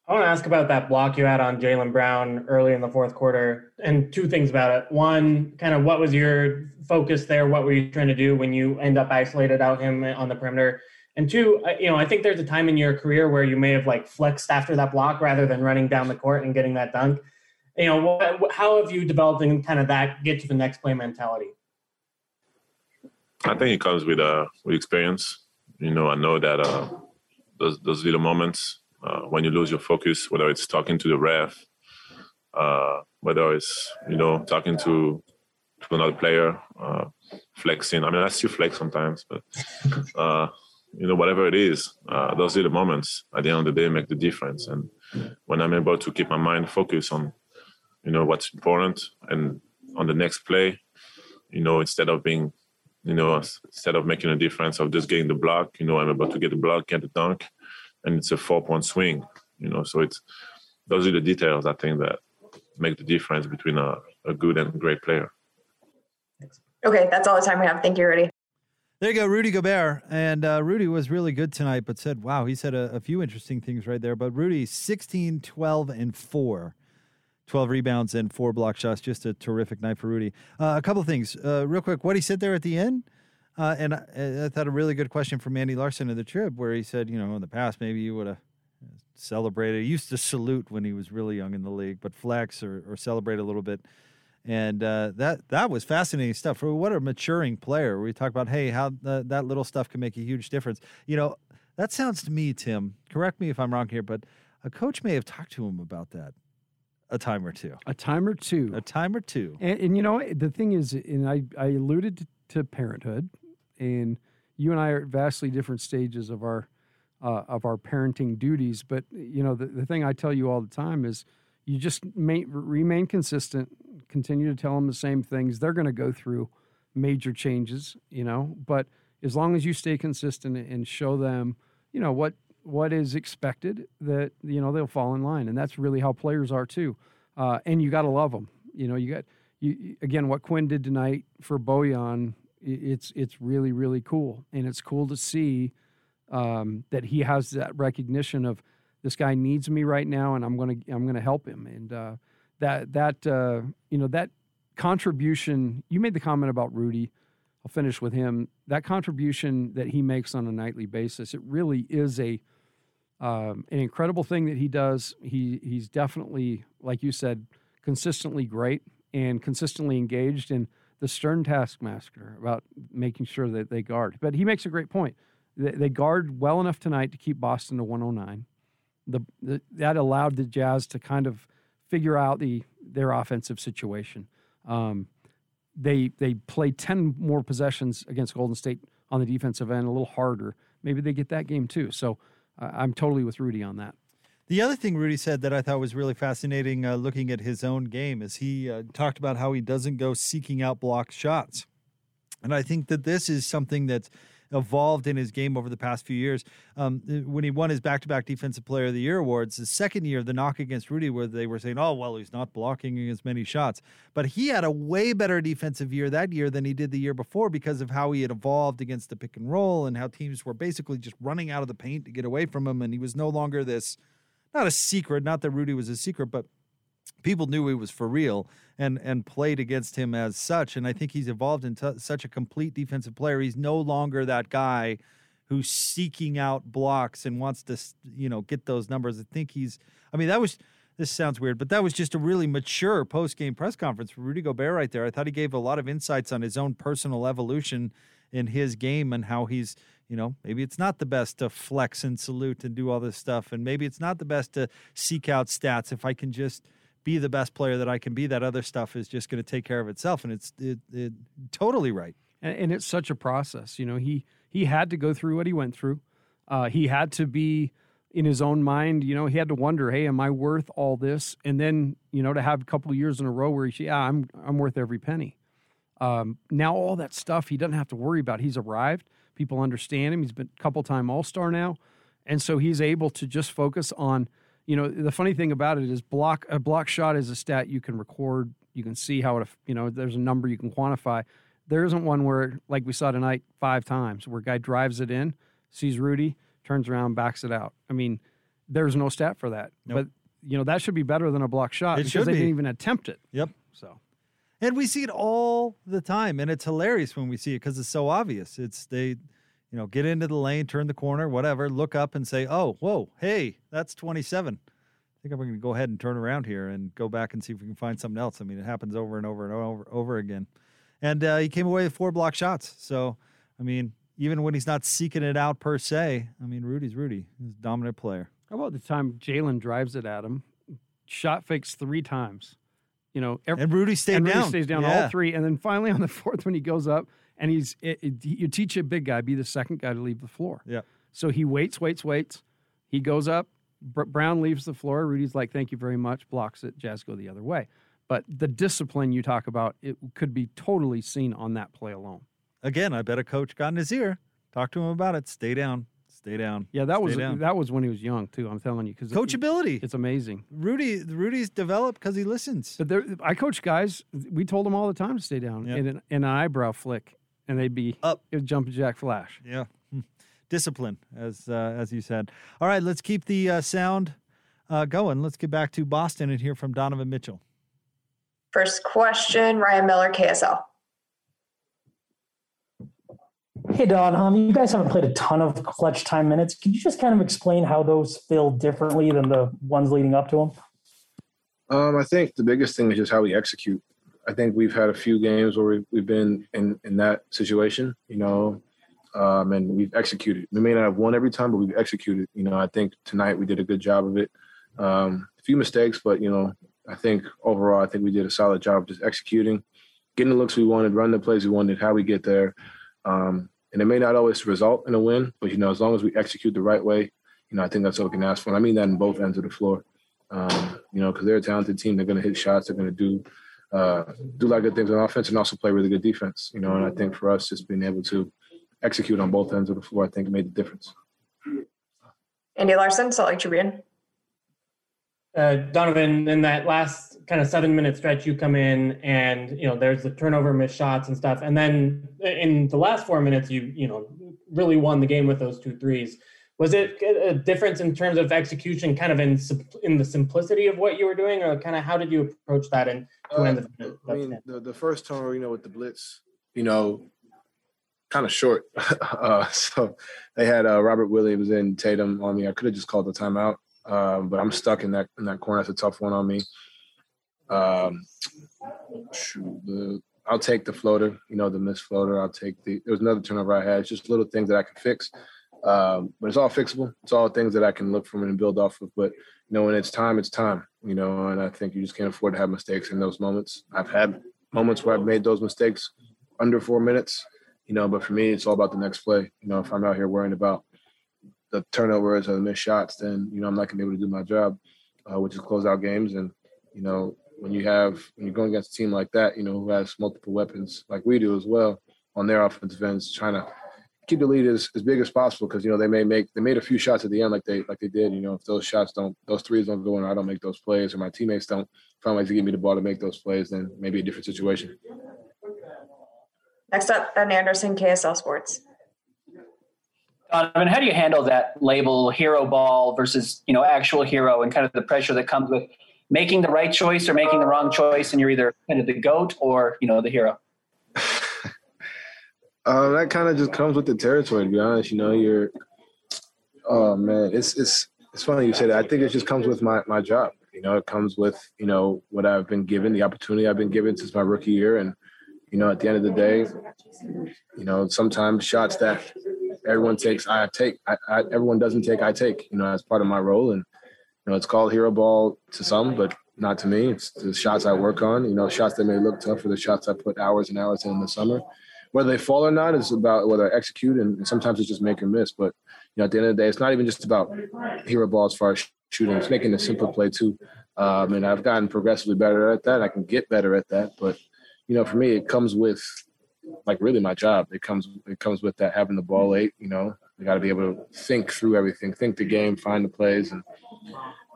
I want to ask about that block you had on Jaylen Brown early in the fourth quarter, and two things about it. One, kind of what was your focus there? What were you trying to do when you end up isolated out him on the perimeter? And two, you know, I think there's a time in your career where you may have like flexed after that block rather than running down the court and getting that dunk. You know, what, how have you developed in kind of that get to the next play mentality? I think it comes with uh with experience. You know, I know that uh, those those little moments uh, when you lose your focus, whether it's talking to the ref, uh, whether it's you know talking to to another player, uh, flexing. I mean, I still flex sometimes, but uh, you know whatever it is, uh, those little moments at the end of the day make the difference. And when I'm able to keep my mind focused on you know what's important and on the next play, you know instead of being you know instead of making a difference of just getting the block, you know I'm about to get the block, get the dunk and it's a four point swing. You know, so it's those are the details I think that make the difference between a, a good and great player. Okay, that's all the time we have. Thank you, Rudy. There you go, Rudy Gobert. And uh, Rudy was really good tonight, but said, wow, he said a, a, few interesting things right there. But Rudy, 16, 12, and 4. 12 rebounds and four block shots. Just a terrific night for Rudy. Uh, a couple of things, uh, real quick. What he said there at the end, uh, and I, I, thought a really good question from Andy Larson of the Trib, where he said, you know, in the past maybe you would have celebrated. He used to salute when he was really young in the league, but flex or, or celebrate a little bit. And uh, that that was fascinating stuff. What a maturing player. We talk about, hey, how the, that little stuff can make a huge difference. You know, that sounds to me, Tim. Correct me if I'm wrong here, but a coach may have talked to him about that a time or two. A time or two. A time or two. And, and you know, the thing is, and I, I alluded to parenthood and you and I are at vastly different stages of our uh, of our parenting duties. But you know, the, the thing I tell you all the time is, you just may, remain consistent, continue to tell them the same things. They're going to go through major changes, you know, but as long as you stay consistent and show them, you know, what what is expected, that you know they'll fall in line, and that's really how players are too. Uh, and you got to love them. You know, you got you again what Quin did tonight for Bojan. It's it's really really cool, and it's cool to see um, that he has that recognition of this guy needs me right now, and I'm gonna I'm gonna help him. And uh, that that uh, you know that contribution. You made the comment about Rudy. I'll finish with him. That contribution that he makes on a nightly basis, it really is a um, an incredible thing that he does. He he's definitely, like you said, consistently great and consistently engaged in the stern taskmaster about making sure that they guard. But he makes a great point. They, they guard well enough tonight to keep Boston to 109. The, the, that allowed the Jazz to kind of figure out the their offensive situation. Um, they they play ten more possessions against Golden State on the defensive end, a little harder. Maybe they get that game too. So uh, I'm totally with Rudy on that. The other thing Rudy said that I thought was really fascinating, uh, looking at his own game, is he uh, talked about how he doesn't go seeking out block shots, and I think that this is something that's evolved in his game over the past few years. Um, when he won his back-to-back Defensive Player of the Year awards, the second year, the knock against Rudy, where they were saying, "Oh, well, he's not blocking as many shots," but he had a way better defensive year that year than he did the year before because of how he had evolved against the pick and roll and how teams were basically just running out of the paint to get away from him, and he was no longer this. Not a secret, not that Rudy was a secret, but people knew he was for real and and played against him as such. And I think he's evolved into such a complete defensive player. He's no longer that guy who's seeking out blocks and wants to you know get those numbers. I think he's. I mean, that was. This sounds weird, but that was just a really mature post game press conference for Rudy Gobert right there. I thought he gave a lot of insights on his own personal evolution in his game and how he's you know, maybe it's not the best to flex and salute and do all this stuff. And maybe it's not the best to seek out stats. If I can just be the best player that I can be. That other stuff is just going to take care of itself, and it's it, it totally right. And, and, it's such a process. You know, he he had to go through what he went through. Uh, he had to be in his own mind. You know, he had to wonder, hey, am I worth all this? And then you know, to have a couple years in a row where he's, yeah, I'm I'm worth every penny. Um, now all that stuff he doesn't have to worry about. He's arrived. People understand him. He's been a couple time All Star now, and so he's able to just focus on you know, the funny thing about it is block a block shot is a stat you can record. You can see how it, you know, there's a number you can quantify. There isn't one where, like we saw tonight, five times where a guy drives it in, sees Rudy, turns around, backs it out. I mean, there's no stat for that. Nope. But you know that should be better than a block shot it because they be. didn't even attempt it. Yep. So, and we see it all the time, and it's hilarious when we see it because it's so obvious. It's they you know, get into the lane, turn the corner, whatever, look up and say, oh, whoa, hey, that's 27. I think I'm going to go ahead and turn around here and go back and see if we can find something else. I mean, it happens over and over and over over again. And uh, he came away with four block shots. So, I mean, even when he's not seeking it out per se, I mean, Rudy's Rudy. He's a dominant player. How about the time Jaylen drives it at him, shot fakes three times? You know, every, and Rudy stayed and Rudy down. stays down yeah. all three, and then finally on the fourth, when he goes up, and he's eh, eh, it, it, you teach a big guy be the second guy to leave the floor. Yeah. So he waits, waits, waits. He goes up. Brown leaves the floor. Rudy's like, "Thank you very much." Blocks it. Jazz go the other way. But the discipline you talk about, it could be totally seen on that play alone. Again, I bet a coach got in his ear. Talk to him about it. Stay down. Stay down. Yeah, that Stay was down. that was when he was young too. I'm telling you, because coachability. It, it's amazing. Rudy, Rudy's developed because he listens. But there, I coach guys. We told them all the time to stay down yep. in, an, in an eyebrow flick, and they'd be up. It would jump jack flash. Yeah, discipline, as uh, as you said. All right, let's keep the uh, sound uh, going. Let's get back to Boston and hear from Donovan Mitchell. First question, Ryan Miller, KSL. Hey Don, um, you guys haven't played a ton of clutch time minutes. Can you just kind of explain how those feel differently than the ones leading up to them? Um, I think the biggest thing is just how we execute. I think we've had a few games where we've, we've been in, in that situation, you know, um, and we've executed. We may not have won every time, but we've executed. You know, I think tonight we did a good job of it. Um, a few mistakes, but you know, I think overall, I think we did a solid job just executing, getting the looks we wanted, running the plays we wanted, how we get there. Um, And it may not always result in a win, but you know, as long as we execute the right way, you know, I think that's all we can ask for. And I mean that in both ends of the floor. Um, you know, because they're a talented team. They're going to hit shots. They're going to do uh, do a lot of good things on offense and also play really good defense. You know, and I think for us, just being able to execute on both ends of the floor, I think made the difference. Andy Larson, Salt Lake Tribune. Uh, Donovan, in that last kind of seven minute stretch, you come in and you know there's the turnover, missed shots, and stuff, and then in the last four minutes, you you know really won the game with those two threes. Was it a difference in terms of execution, kind of in in the simplicity of what you were doing, or kind of how did you approach that and to Uh, the, I mean, the, the first turnover, you know, with the blitz, you know, kind of short. uh, so they had uh, Robert Williams and Tatum on me. I could have just called the timeout, um, but I'm stuck in that in that corner. That's a tough one on me. Um, shoot, the, I'll take the floater. You know, the missed floater. I'll take the. There was another turnover I had. It's just little things that I can fix. Um, but it's all fixable. It's all things that I can look from and build off of. But you know, when it's time, it's time. You know, and I think you just can't afford to have mistakes in those moments. I've had moments where I've made those mistakes under four minutes. You know, but for me, it's all about the next play. You know, if I'm out here worrying about the turnovers or the missed shots, then you know I'm not gonna be able to do my job, uh, which is close out games. And you know, when you have when you're going against a team like that, you know, who has multiple weapons like we do as well on their offensive ends, trying to keep the lead as, as big as possible because you know they may make they made a few shots at the end like they like they did. You know, if those shots don't those threes don't go in, or I don't make those plays, or my teammates don't find ways to give me the ball to make those plays, then maybe a different situation. Next up, Ben Anderson, KSL Sports. Donovan, how do you handle that label hero ball versus you know actual hero and kind of the pressure that comes with making the right choice or making the wrong choice, and you're either kind of the goat or you know the hero? Uh, that kind of just comes with the territory. To be honest, you know, you're. Oh man, it's it's it's funny you say that. I think it just comes with my my job. You know, it comes with you know what I've been given, the opportunity I've been given since my rookie year, and you know, at the end of the day, you know, sometimes shots that everyone takes, I take. I, I everyone doesn't take, I take. You know, as part of my role, and you know, it's called hero ball to some, but not to me. It's the shots I work on. You know, shots that may look tough, or the shots I put hours and hours in the summer whether they fall or not is about whether I execute, and, sometimes it's just make or miss. But you know, at the end of the day, it's not even just about hero ball as far as shooting. It's making a simple play too. Um, and I've gotten progressively better at that. I can get better at that. But you know, for me, it comes with like really my job. It comes it comes with that having the ball late. You know, you got to be able to think through everything, think the game, find the plays, and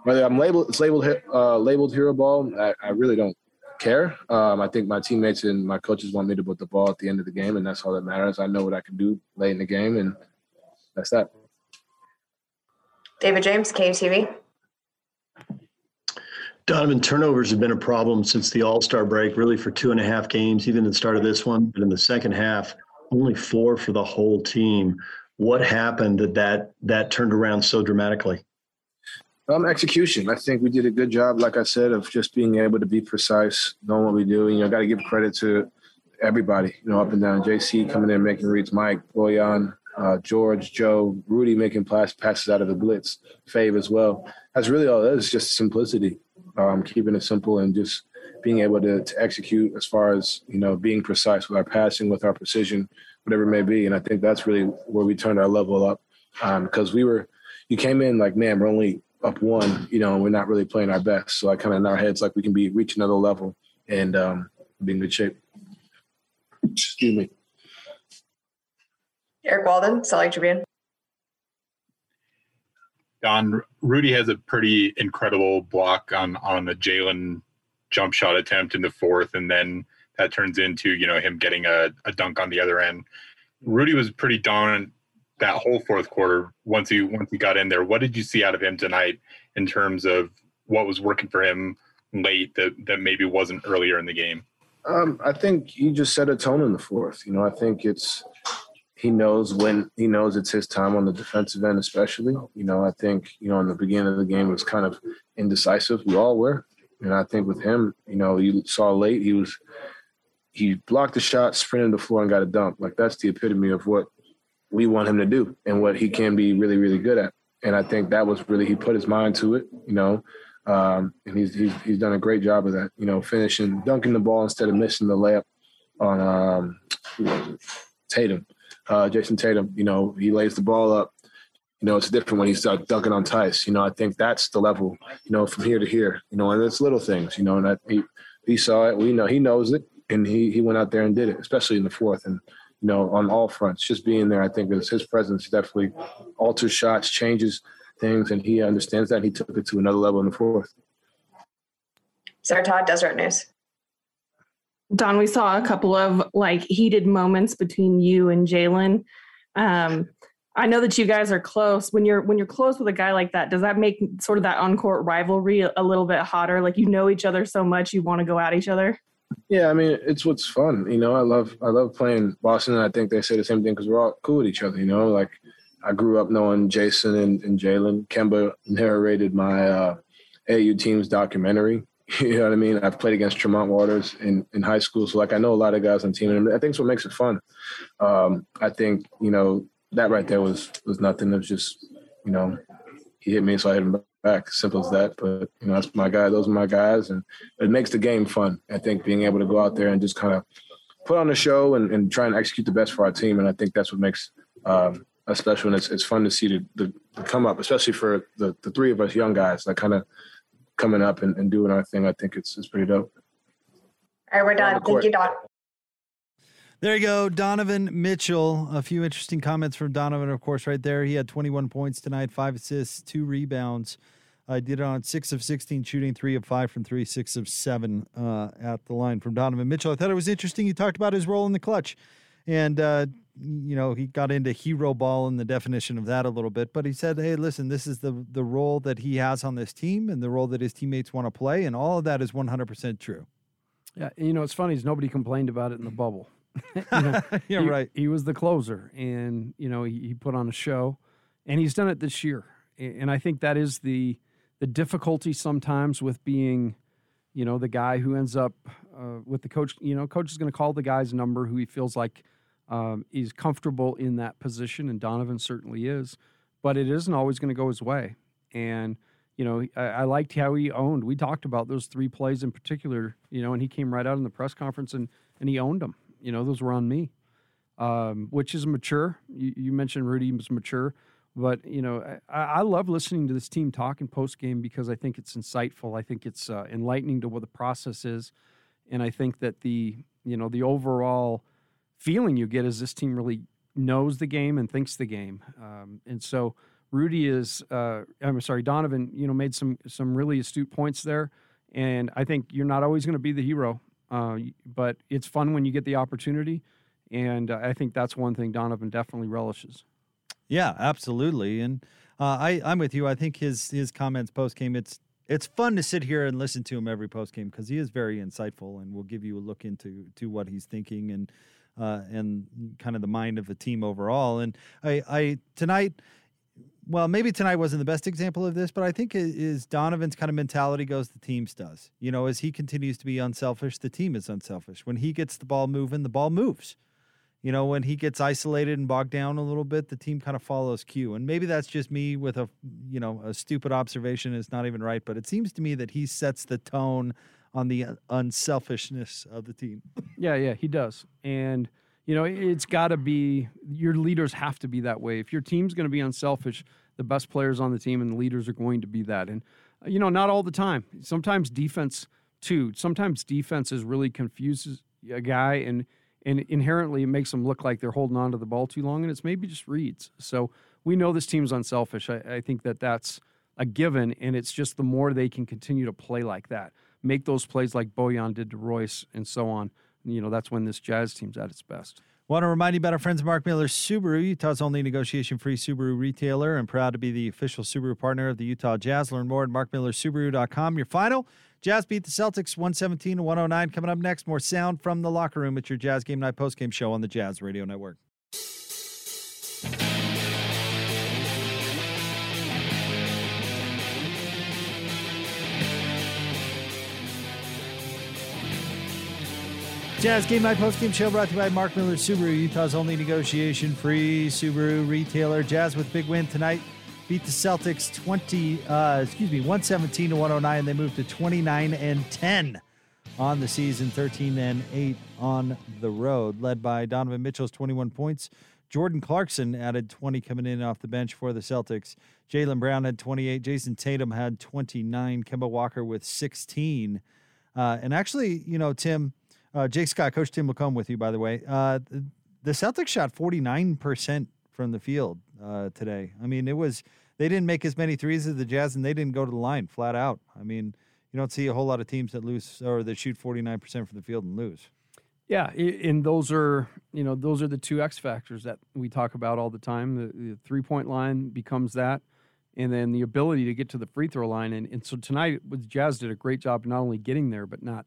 whether I'm labeled it's labeled uh, labeled hero ball, I, I really don't care. Um, I think my teammates and my coaches want me to put the ball at the end of the game, and that's all that matters. I know what I can do late in the game, and that's that. David James, KUTV. Donovan, turnovers have been a problem since the All Star break, really for two and a half games, even at the start of this one. But in the second half, only four for the whole team. What happened that that, that turned around so dramatically? Um, execution. I think we did a good job, like I said, of just being able to be precise, knowing what we do. You know, got to give credit to everybody, you know, up and down. JC coming in making reads, Mike, Bojan, uh, George, Joe, Rudy making pass, passes out of the blitz, Fave as well. That's really all it is, just simplicity, um, keeping it simple and just being able to, to execute as far as, you know, being precise with our passing, with our precision, whatever it may be. And I think that's really where we turned our level up because um, we were, you came in like, man, we're only up one, you know, and we're not really playing our best. So I kind of in our heads like we can be reach another level and um, be in good shape. Excuse me. Eric Walden, Salt Lake Tribune. Don Rudy has a pretty incredible block on on the Jaylen jump shot attempt in the fourth, and then that turns into you know him getting a, a dunk on the other end. Rudy was pretty dominant that whole fourth quarter once he once he got in there. What did you see out of him tonight in terms of what was working for him late that that maybe wasn't earlier in the game? Um, I think he just set a tone in the fourth. You know, I think it's he knows when he knows it's his time on the defensive end, especially. You know, I think you know in the beginning of the game was kind of indecisive. We all were, and I think with him, you know, you saw late he was he blocked the shot, sprinted the floor, and got a dunk. Like that's the epitome of what we want him to do and what he can be really, really good at. And I think that was really he put his mind to it, you know, um, and he's, he's he's done a great job of that, you know, finishing, dunking the ball instead of missing the layup on um, who was it? Tatum. uh, Jayson Tatum. You know, he lays the ball up. You know, it's different when he's uh, dunking on Theis. You know, I think that's the level. You know, from here to here. You know, and it's little things. You know, and I, he he saw it. We know he knows it, and he he went out there and did it, especially in the fourth. And you know, on all fronts, just being there, I think is his presence definitely alters shots, changes things, and he understands that. He took it to another level in the fourth. Sarah Todd, Deseret News. Don, we saw a couple of like heated moments between you and Jaylen. Um, I know that you guys are close. When you're when you're close with a guy like that, does that make sort of that on court rivalry a, a little bit hotter? Like you know each other so much, you want to go at each other. Yeah, I mean, it's what's fun. You know, I love I love playing Boston, and I think they say the same thing because we're all cool with each other. You know, like I grew up knowing Jayson and, and Jaylen. Kemba narrated my uh, AU team's documentary. You know what I mean? I've played against Tremont Waters in, in high school, so like I know a lot of guys on the team, and I think it's what makes it fun. Um, I think you know that right there was was nothing. It was just you know he hit me, so I hit him back. Simple as that. But you know that's my guy. Those are my guys, and it makes the game fun. I think being able to go out there and just kind of put on a show and, and try and execute the best for our team, and I think that's what makes um, us special. And it's, it's fun to see the, the, the come up, especially for the, the three of us young guys, that kind of coming up and, and doing our thing. I think it's it's pretty dope. All right, we're done. Thank you, Don. There you go, Donovan Mitchell. A few interesting comments from Donovan, of course, right there. He had 21 points tonight, five assists, two rebounds. I did it on six of 16 shooting, three of five from three, six of seven uh, at the line from Donovan Mitchell. I thought it was interesting. He talked about his role in the clutch. And, uh, you know, he got into hero ball and the definition of that a little bit. But he said, hey, listen, this is the, the role that he has on this team and the role that his teammates want to play. And all of that is 100% true. Yeah, you know, it's funny is nobody complained about it in the bubble. you know, yeah, he, right. He was the closer, and you know, he, he put on a show, and he's done it this year. And I think that is the the difficulty sometimes with being, you know, the guy who ends up uh, with the coach. You know, coach is going to call the guy's number who he feels like um, is comfortable in that position, and Donovan certainly is. But it isn't always going to go his way, and you know, I, I, liked how he owned. We talked about those three plays in particular, you know, and he came right out in the press conference and and he owned them. You know, those were on me, um, which is mature. You, you, mentioned Rudy was mature, but you know, I, I love listening to this team talk in post game because I think it's insightful. I think it's uh, enlightening to what the process is, and I think that the you know the overall feeling you get is this team really knows the game and thinks the game, um, and so. Rudy is, uh, I'm sorry, Donovan, you know, made some some really astute points there, and I think you're not always going to be the hero. Uh, but it's fun when you get the opportunity, and uh, I think that's one thing Donovan definitely relishes. Yeah, absolutely, and uh, I I'm with you. I think his his comments post game it's it's fun to sit here and listen to him every post game because he is very insightful and will give you a look into to what he's thinking and uh, and kind of the mind of the team overall. And I I tonight well, maybe tonight wasn't the best example of this, but I think is Donovan's kind of mentality goes the team's does. You know, as he continues to be unselfish, the team is unselfish. When he gets the ball moving, the ball moves. You know, when he gets isolated and bogged down a little bit, the team kind of follows cue. And maybe that's just me with a, you know, a stupid observation. It's not even right, but it seems to me that he sets the tone on the unselfishness of the team. Yeah, yeah, he does. And you know, it's got to be your leaders have to be that way. If your team's going to be unselfish, the best players on the team and the leaders are going to be that. And uh, you know, not all the time. Sometimes defense too. Sometimes defense is really confuses a guy and and inherently it makes them look like they're holding on to the ball too long, and it's maybe just reads. So we know this team's unselfish. I, I think that that's a given, and it's just the more they can continue to play like that, make those plays like Bojan did to Royce, and so on you know, that's when this Jazz team's at its best. Want to remind you about our friends Mark Miller Subaru, Utah's only negotiation free Subaru retailer, and proud to be the official Subaru partner of the Utah Jazz. Learn more at markmillersubaru.com. Your final Jazz beat the Celtics 117 to 109. Coming up next, more sound from the locker room at your Jazz Game Night postgame show on the Jazz Radio Network. Jazz Game Night Post Game Show brought to you by Mark Miller Subaru, Utah's only negotiation free Subaru retailer. Jazz with big win tonight. Beat the Celtics 20, uh, excuse me, 117 to 109. They moved to 29 and 10 on the season, 13 and 8 on the road, led by Donovan Mitchell's 21 points. Jordan Clarkson added 20 coming in off the bench for the Celtics. Jaylen Brown had 28. Jayson Tatum had 29. Kemba Walker with 16. Uh, and actually, you know, Tim, uh, Jake Scott, Coach Tim will come with you, by the way. Uh, the Celtics shot 49% from the field uh, today. I mean, it was, they didn't make as many threes as the Jazz, and they didn't go to the line flat out. I mean, you don't see a whole lot of teams that lose or that shoot 49% from the field and lose. Yeah, and those are you know those are the two X factors that we talk about all the time. The, the three point line becomes that, and then the ability to get to the free throw line. And, and so tonight, with the Jazz did a great job not only getting there, but not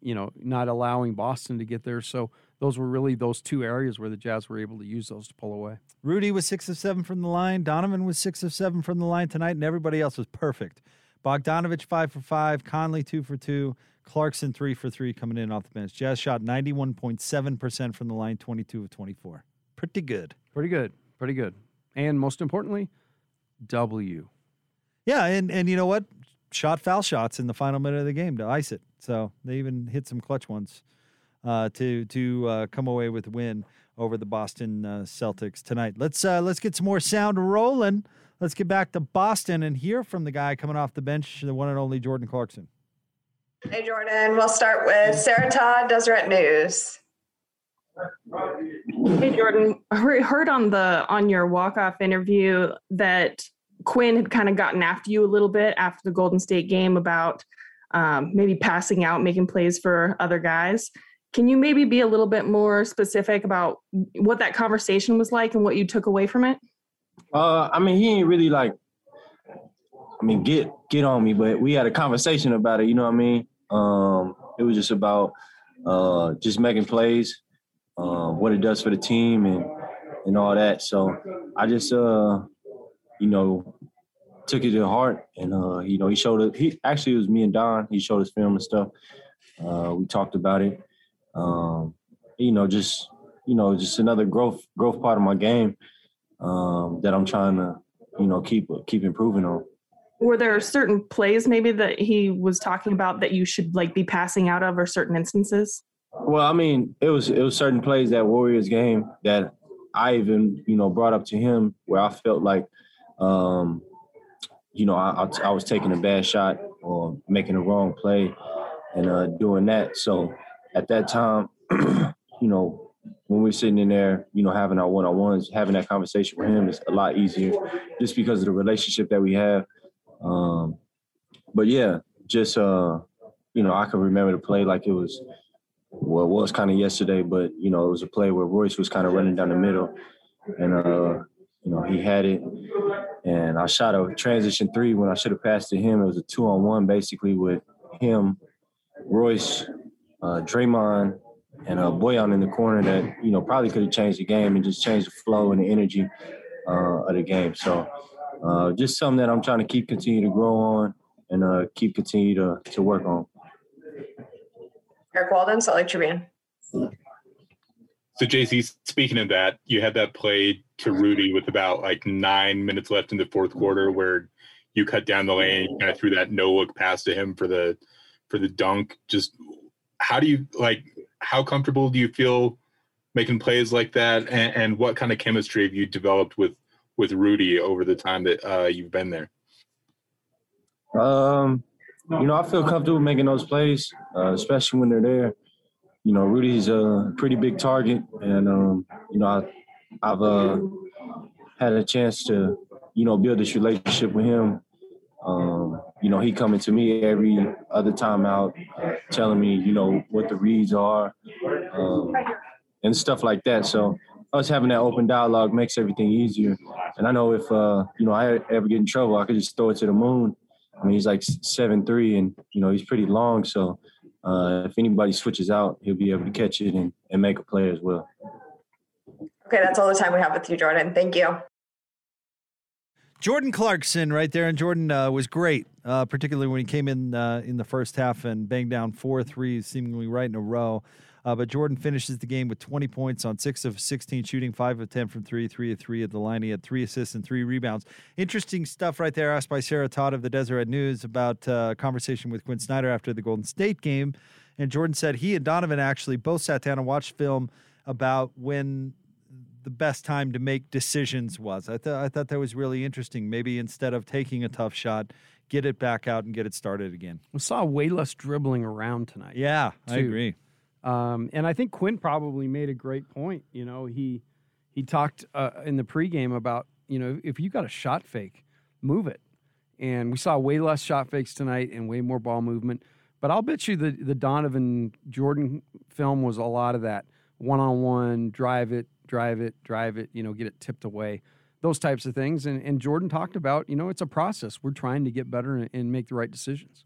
you know not allowing Boston to get there. So those were really those two areas where the Jazz were able to use those to pull away. Rudy was six of seven from the line. Donovan was six of seven from the line tonight, and everybody else was perfect. Bogdanovic five for five, Conley two for two, Clarkson three for three coming in off the bench. Jazz shot ninety one point seven percent from the line, twenty two of twenty four. Pretty good. Pretty good. Pretty good. And most importantly, W. Yeah, and and you know what? Shot foul shots in the final minute of the game to ice it. So they even hit some clutch ones uh, to to uh, come away with a win over the Boston uh, Celtics tonight. Let's uh, let's get some more sound rolling. Let's get back to Boston and hear from the guy coming off the bench, the one and only Jordan Clarkson. Hey, Jordan. We'll start with Sarah Todd, Deseret News. Hey, Jordan. I heard on the on your walk off interview that Quin had kind of gotten after you a little bit after the Golden State game about um, maybe passing out, making plays for other guys. Can you maybe be a little bit more specific about what that conversation was like and what you took away from it? Uh, I mean, he ain't really like, I mean, get get on me, but we had a conversation about it. You know what I mean? Um, it was just about uh, just making plays, uh, what it does for the team, and and all that. So I just, uh, you know, took it to heart, and uh, you know, he showed it. He actually it was me and Don. He showed us film and stuff. Uh, we talked about it. Um, you know, just you know, just another growth growth part of my game um, that I'm trying to, you know, keep keep improving on. Were there certain plays maybe that he was talking about that you should like be passing out of, or certain instances? Well, I mean, it was it was certain plays that Warriors game that I even you know brought up to him where I felt like, um, you know, I, I, was taking a bad shot or making a wrong play and uh, doing that. So at that time, you know, when we're sitting in there, you know, having our one-on-ones, having that conversation with him is a lot easier, just because of the relationship that we have. Um, but yeah, just uh, you know, I can remember the play like it was, well, it was kind of yesterday, but you know, it was a play where Royce was kind of running down the middle, and uh, you know, he had it, and I shot a transition three when I should have passed to him. It was a two-on-one basically with him, Royce, uh, Draymond, and uh, Bojan in the corner that you know probably could have changed the game and just changed the flow and the energy uh, of the game. So uh, just something that I'm trying to keep continue to grow on and uh, keep continue to to work on. Eric Walden, Salt Lake Tribune. So JC, speaking of that, you had that play to Rudy with about like nine minutes left in the fourth quarter where you cut down the lane and kind of threw that no look pass to him for the for the dunk. Just how do you like how comfortable do you feel making plays like that, and, and what kind of chemistry have you developed with with Rudy over the time that uh, you've been there? Um, you know, I feel comfortable making those plays, uh, especially when they're there. You know, Rudy's a pretty big target, and um, you know, I, have uh, had a chance to, you know, build this relationship with him. Um, you know, he coming to me every other time out, uh, telling me, you know, what the reads are, um, and stuff like that. So us having that open dialogue makes everything easier. And I know if uh, you know I ever get in trouble, I could just throw it to the moon. I mean, he's like seven three, and you know he's pretty long. So uh, if anybody switches out, he'll be able to catch it and, and make a play as well. Okay, that's all the time we have with you, Jordan. Thank you. Jordan Clarkson right there, and Jordan uh, was great, uh, particularly when he came in uh, in the first half and banged down four threes, seemingly right in a row. Uh, but Jordan finishes the game with 20 points on six of 16 shooting, five of 10 from three, three of three at the line. He had three assists and three rebounds. Interesting stuff right there, asked by Sarah Todd of the Deseret News about uh, conversation with Quin Snyder after the Golden State game. And Jordan said he and Donovan actually both sat down and watched film about when the best time to make decisions was. I thought I thought that was really interesting. Maybe instead of taking a tough shot, get it back out and get it started again. We saw way less dribbling around tonight. Yeah, I agree. Um, and I think Quin probably made a great point. You know, he he talked uh, in the pregame about you know if you got a shot fake, move it. And we saw way less shot fakes tonight and way more ball movement. But I'll bet you the the Donovan Jordan film was a lot of that one on one, drive it, drive it, drive it. You know, get it tipped away. Those types of things. And and Jordan talked about you know it's a process. We're trying to get better and, and make the right decisions.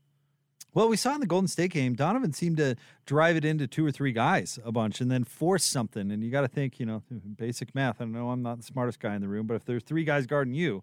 Well, we saw in the Golden State game, Donovan seemed to drive it into two or three guys a bunch and then force something. And you got to think, you know, basic math. I know I'm not the smartest guy in the room, but if there's three guys guarding you,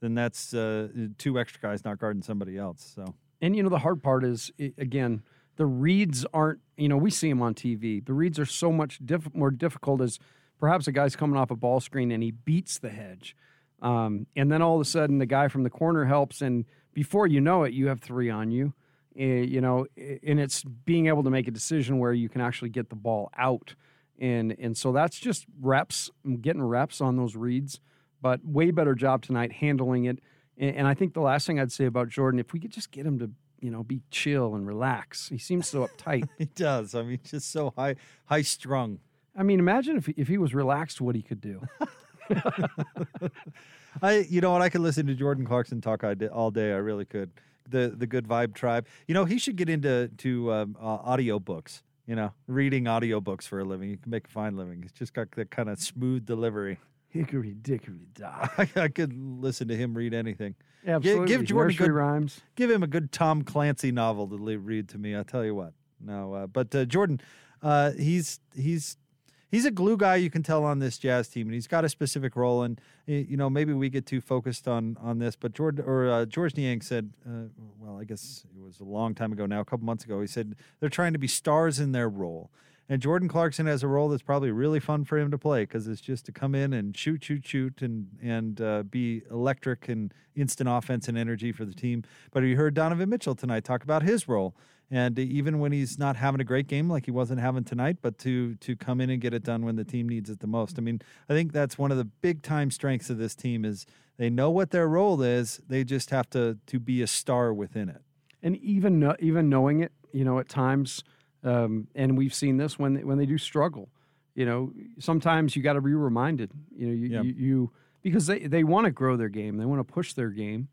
then that's uh, two extra guys not guarding somebody else. So, and you know, the hard part is again, the reads aren't. You know, we see them on TV. The reads are so much diff- more difficult as perhaps a guy's coming off a ball screen and he beats the hedge, um, and then all of a sudden the guy from the corner helps, and before you know it, you have three on you. Eh, you know, and it's being able to make a decision where you can actually get the ball out, and and so that's just reps, getting reps on those reads. But way better job tonight handling it. And, and I think the last thing I'd say about Jordan, if we could just get him to you know be chill and relax, he seems so uptight. he does. I mean, just so high high strung. I mean, imagine if if he was relaxed, what he could do. I, you know what? I could listen to Jordan Clarkson talk all day. I really could. The the Good Vibe Tribe. You know, he should get into to um, uh, audio books. You know, reading audio books for a living. You can make a fine living. He's just got that kind of smooth delivery. Hickory dickory dock. I, I could listen to him read anything. Gi- Absolutely. Give Jordan good rhymes. Give him a good Tom Clancy novel to le- read to me. I'll tell you what. No, uh, but uh, Jordan, uh, he's he's he's a glue guy. You can tell on this Jazz team, and he's got a specific role. And you know, maybe we get too focused on on this, but George or uh, Georges Niang said, uh, well, I guess it was a long time ago now, a couple months ago. He said they're trying to be stars in their role. And Jordan Clarkson has a role that's probably really fun for him to play because it's just to come in and shoot, shoot, shoot, and and uh, be electric and instant offense and energy for the team. But you heard Donovan Mitchell tonight talk about his role, and even when he's not having a great game like he wasn't having tonight, but to to come in and get it done when the team needs it the most. I mean, I think that's one of the big time strengths of this team is they know what their role is. They just have to to be a star within it. and even even knowing it, you know, at times, um, and we've seen this when they, when they do struggle. You know, sometimes you got to be reminded. You know, you you, you because they they want to grow their game, they want to push their game,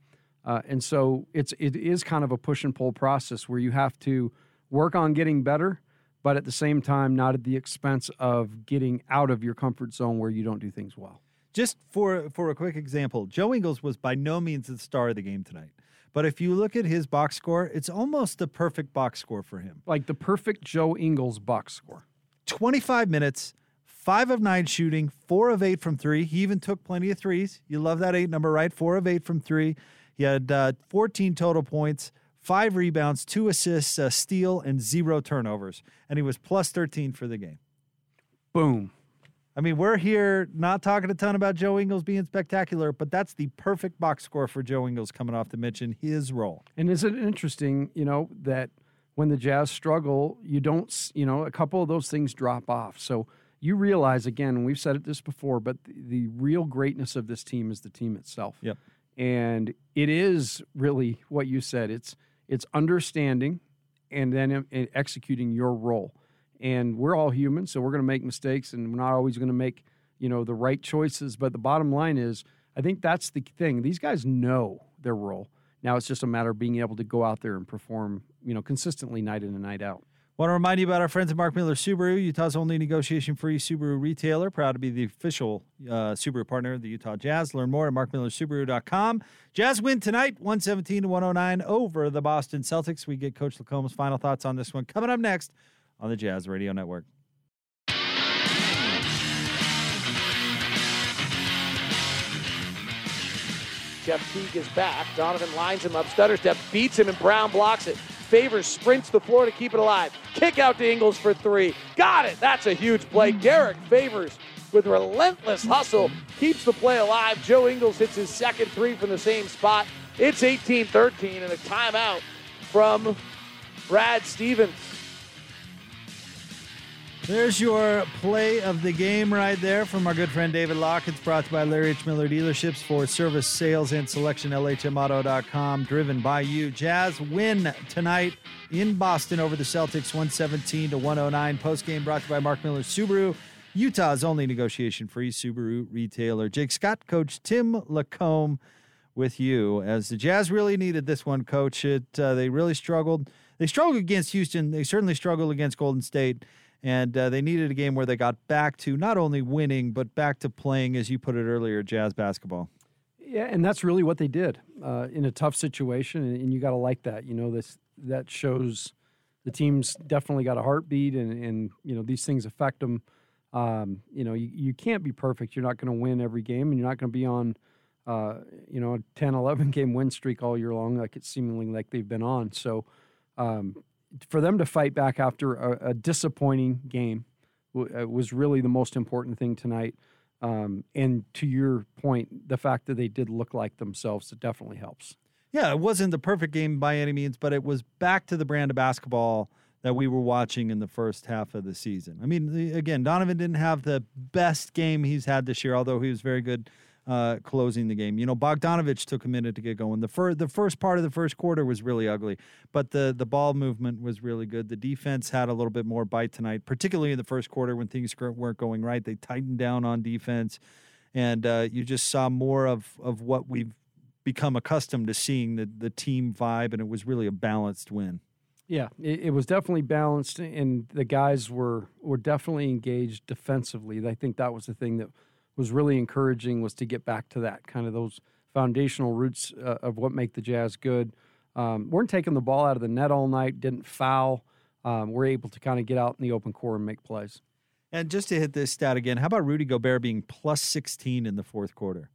uh, and so it's it is kind of a push and pull process where you have to work on getting better, but at the same time, not at the expense of getting out of your comfort zone where you don't do things well. Just for for a quick example, Joe Ingles was by no means the star of the game tonight. But if you look at his box score, it's almost the perfect box score for him. Like the perfect Joe Ingles box score. 25 minutes, five of nine shooting, four of eight from three. He even took plenty of threes. You love that eight number, right? Four of eight from three. He had uh, 14 total points, five rebounds, two assists, a steal, and zero turnovers. And he was plus 13 for the game. Boom. I mean, we're here not talking a ton about Joe Ingles being spectacular, but that's the perfect box score for Joe Ingles coming off the bench in his role. And is it interesting, you know, that when the Jazz struggle, you don't, you know, a couple of those things drop off. So you realize again, we've said it this before, but the, the real greatness of this team is the team itself. Yep. And it is really what you said. It's it's understanding and then executing your role. And we're all human, so we're going to make mistakes, and we're not always going to make you know the right choices. But the bottom line is, I think that's the thing. These guys know their role. Now it's just a matter of being able to go out there and perform, you know, consistently night in and night out. Want to remind you about our friends at Mark Miller Subaru, Utah's only negotiation free Subaru retailer. Proud to be the official uh, Subaru partner of the Utah Jazz. Learn more at markmillersubaru.com. Jazz win tonight, 117 to 109 over the Boston Celtics. We get Coach LaComb's final thoughts on this one coming up next on the Jazz Radio Network. Jeff Teague is back. Donovan lines him up. Stutter step beats him, and Brown blocks it. Favors sprints the floor to keep it alive. Kick out to Ingles for three. Got it. That's a huge play. Derrick Favors with relentless hustle keeps the play alive. Joe Ingles hits his second three from the same spot. It's 18 13 and a timeout from Brad Stevens. There's your play of the game right there from our good friend David Locke. It's brought to you by Larry H. Miller Dealerships for service, sales, and selection. LHMauto.com, driven by you. Jazz win tonight in Boston over the Celtics, 117 to 109. Post game brought to you by Mark Miller Subaru, Utah's only negotiation free Subaru retailer. Jake Scott, Coach Tim LaComb with you as the Jazz really needed this one, Coach. It uh, they really struggled. They struggled against Houston. They certainly struggled against Golden State and uh, they needed a game where they got back to not only winning but back to playing, as you put it earlier, jazz basketball. Yeah, and that's really what they did uh, in a tough situation, and, you got to like that. You know, this that shows the team's definitely got a heartbeat, and and you know these things affect them. Um, you know, you, you can't be perfect. You're not going to win every game, and you're not going to be on, uh, you know, a 10, 11 game win streak all year long, like it's seemingly like they've been on. So, um, for them to fight back after a, a disappointing game w- uh, was really the most important thing tonight. Um, and to your point, the fact that they did look like themselves, it definitely helps. Yeah, it wasn't the perfect game by any means, but it was back to the brand of basketball that we were watching in the first half of the season. I mean, again, Donovan didn't have the best game he's had this year, although he was very good uh, closing the game. You know, Bogdanovic took a minute to get going. The first the first part of the first quarter was really ugly, but the the ball movement was really good. The defense had a little bit more bite tonight, particularly in the first quarter when things weren't going right. They tightened down on defense, and uh, you just saw more of of what we've become accustomed to seeing the the team vibe, and it was really a balanced win. Yeah, it, it, was definitely balanced, and the guys were were definitely engaged defensively. I think that was the thing that was really encouraging was to get back to that kind of those foundational roots uh, of what make the Jazz good. Um, weren't taking the ball out of the net all night, didn't foul. Um, we're able to kind of get out in the open core and make plays. And just to hit this stat again, how about Rudy Gobert being plus 16 in the fourth quarter?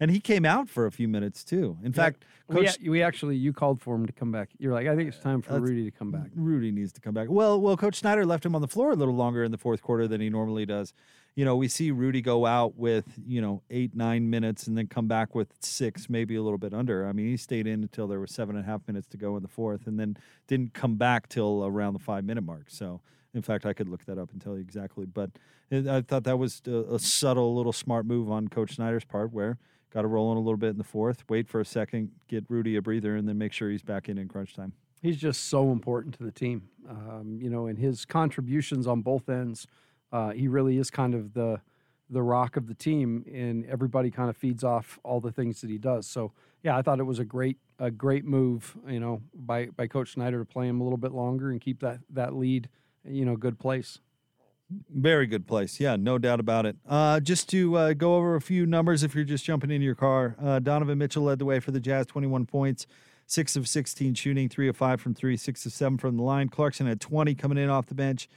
and he came out for a few minutes too. In yeah. fact, Coach, we, we, actually you called for him to come back. You're like, I think it's time for Rudy to come back. Rudy needs to come back. Well, well, Coach Snyder left him on the floor a little longer in the fourth quarter than he normally does. You know, we see Rudy go out with you know eight nine minutes and then come back with six, maybe a little bit under. I mean, he stayed in until there was seven and a half minutes to go in the fourth, and then didn't come back till around the five minute mark. So. In fact, I could look that up and tell you exactly. But I thought that was a, a subtle, little smart move on Coach Snyder's part, where got to roll in a little bit in the fourth, wait for a second, get Rudy a breather, and then make sure he's back in in crunch time. He's just so important to the team, um, you know, and his contributions on both ends. Uh, he really is kind of the the rock of the team, and everybody kind of feeds off all the things that he does. So, yeah, I thought it was a great a great move, you know, by by Coach Snyder to play him a little bit longer and keep that that lead, you know, good place. Very good place. Yeah, no doubt about it. Uh, just to uh, go over a few numbers if you're just jumping into your car, uh, Donovan Mitchell led the way for the Jazz, 21 points, 6 of 16 shooting, 3 of 5 from 3, 6 of 7 from the line. Clarkson had 20 coming in off the bench.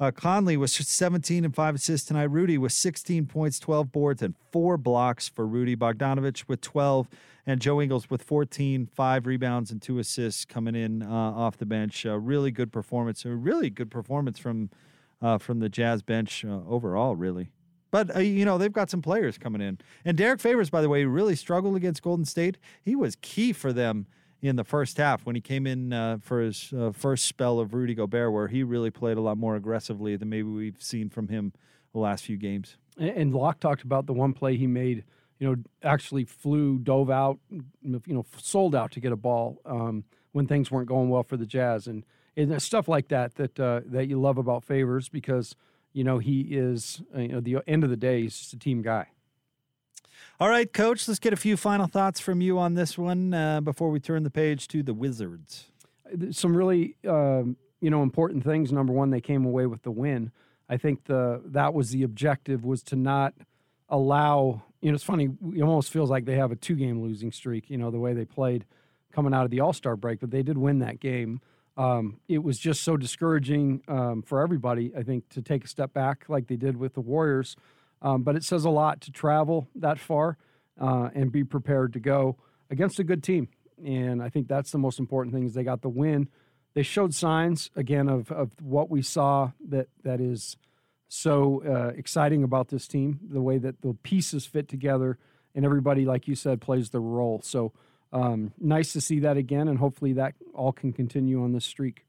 Uh, Conley was 17 and 5 assists tonight. Rudy was 16 points, 12 boards, and 4 blocks for Rudy. Bogdanovic with 12, and Joe Ingles with 14, 5 rebounds, and 2 assists coming in uh, off the bench. really good performance. A really good performance from – uh, from the Jazz bench uh, overall, really. But uh, you know they've got some players coming in, and Derrick Favors, by the way, really struggled against Golden State. He was key for them in the first half when he came in uh, for his uh, first spell of Rudy Gobert, where he really played a lot more aggressively than maybe we've seen from him the last few games. And Locke talked about the one play he made. You know, actually flew, dove out, you know, sold out to get a ball um, when things weren't going well for the Jazz, and and stuff like that that uh, that you love about Favors because you know he is uh, you know the end of the day he's just a team guy. All right, Coach. Let's get a few final thoughts from you on this one uh, before we turn the page to the Wizards. Some really um, you know important things. Number one, they came away with the win. I think the that was the objective was to not allow. You know, it's funny. It almost feels like they have a two game losing streak. You know, the way they played coming out of the All Star break, but they did win that game um, it was just so discouraging um, for everybody, I think, to take a step back like they did with the Warriors. Um, but it says a lot to travel that far uh, and be prepared to go against a good team. And I think that's the most important thing is they got the win. They showed signs again of, of what we saw that that is so uh, exciting about this team, the way that the pieces fit together and everybody, like you said, plays the role. So um, nice to see that again, and hopefully that all can continue on this streak.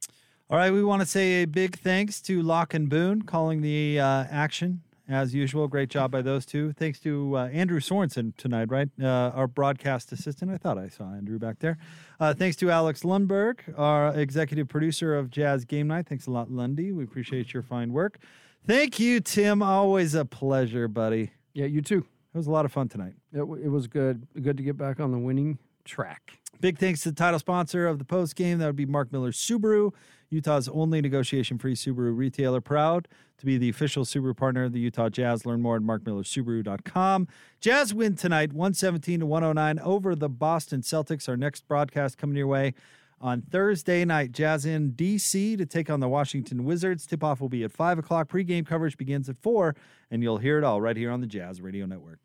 All right, we want to say a big thanks to Locke and Boone calling the uh, action as usual. Great job by those two. Thanks to uh, Andrew Sorensen tonight, right? Uh, our broadcast assistant. I thought I saw Andrew back there. Uh, thanks to Alex Lundberg, our executive producer of Jazz Game Night. Thanks a lot, Lundy. We appreciate your fine work. Thank you, Tim. Always a pleasure, buddy. Yeah, you too. It was a lot of fun tonight. It, w- it was good. Good to get back on the winning track. Big thanks to the title sponsor of the post game. That would be Mark Miller Subaru, Utah's only negotiation free Subaru retailer. Proud to be the official Subaru partner of the Utah Jazz. Learn more at markmillersubaru.com. Jazz win tonight, 117 to 109 over the Boston Celtics. Our next broadcast coming your way on Thursday night. Jazz in DC to take on the Washington Wizards. Tip off will be at 5 o'clock. Pre-game coverage begins at 4, and you'll hear it all right here on the Jazz Radio Network.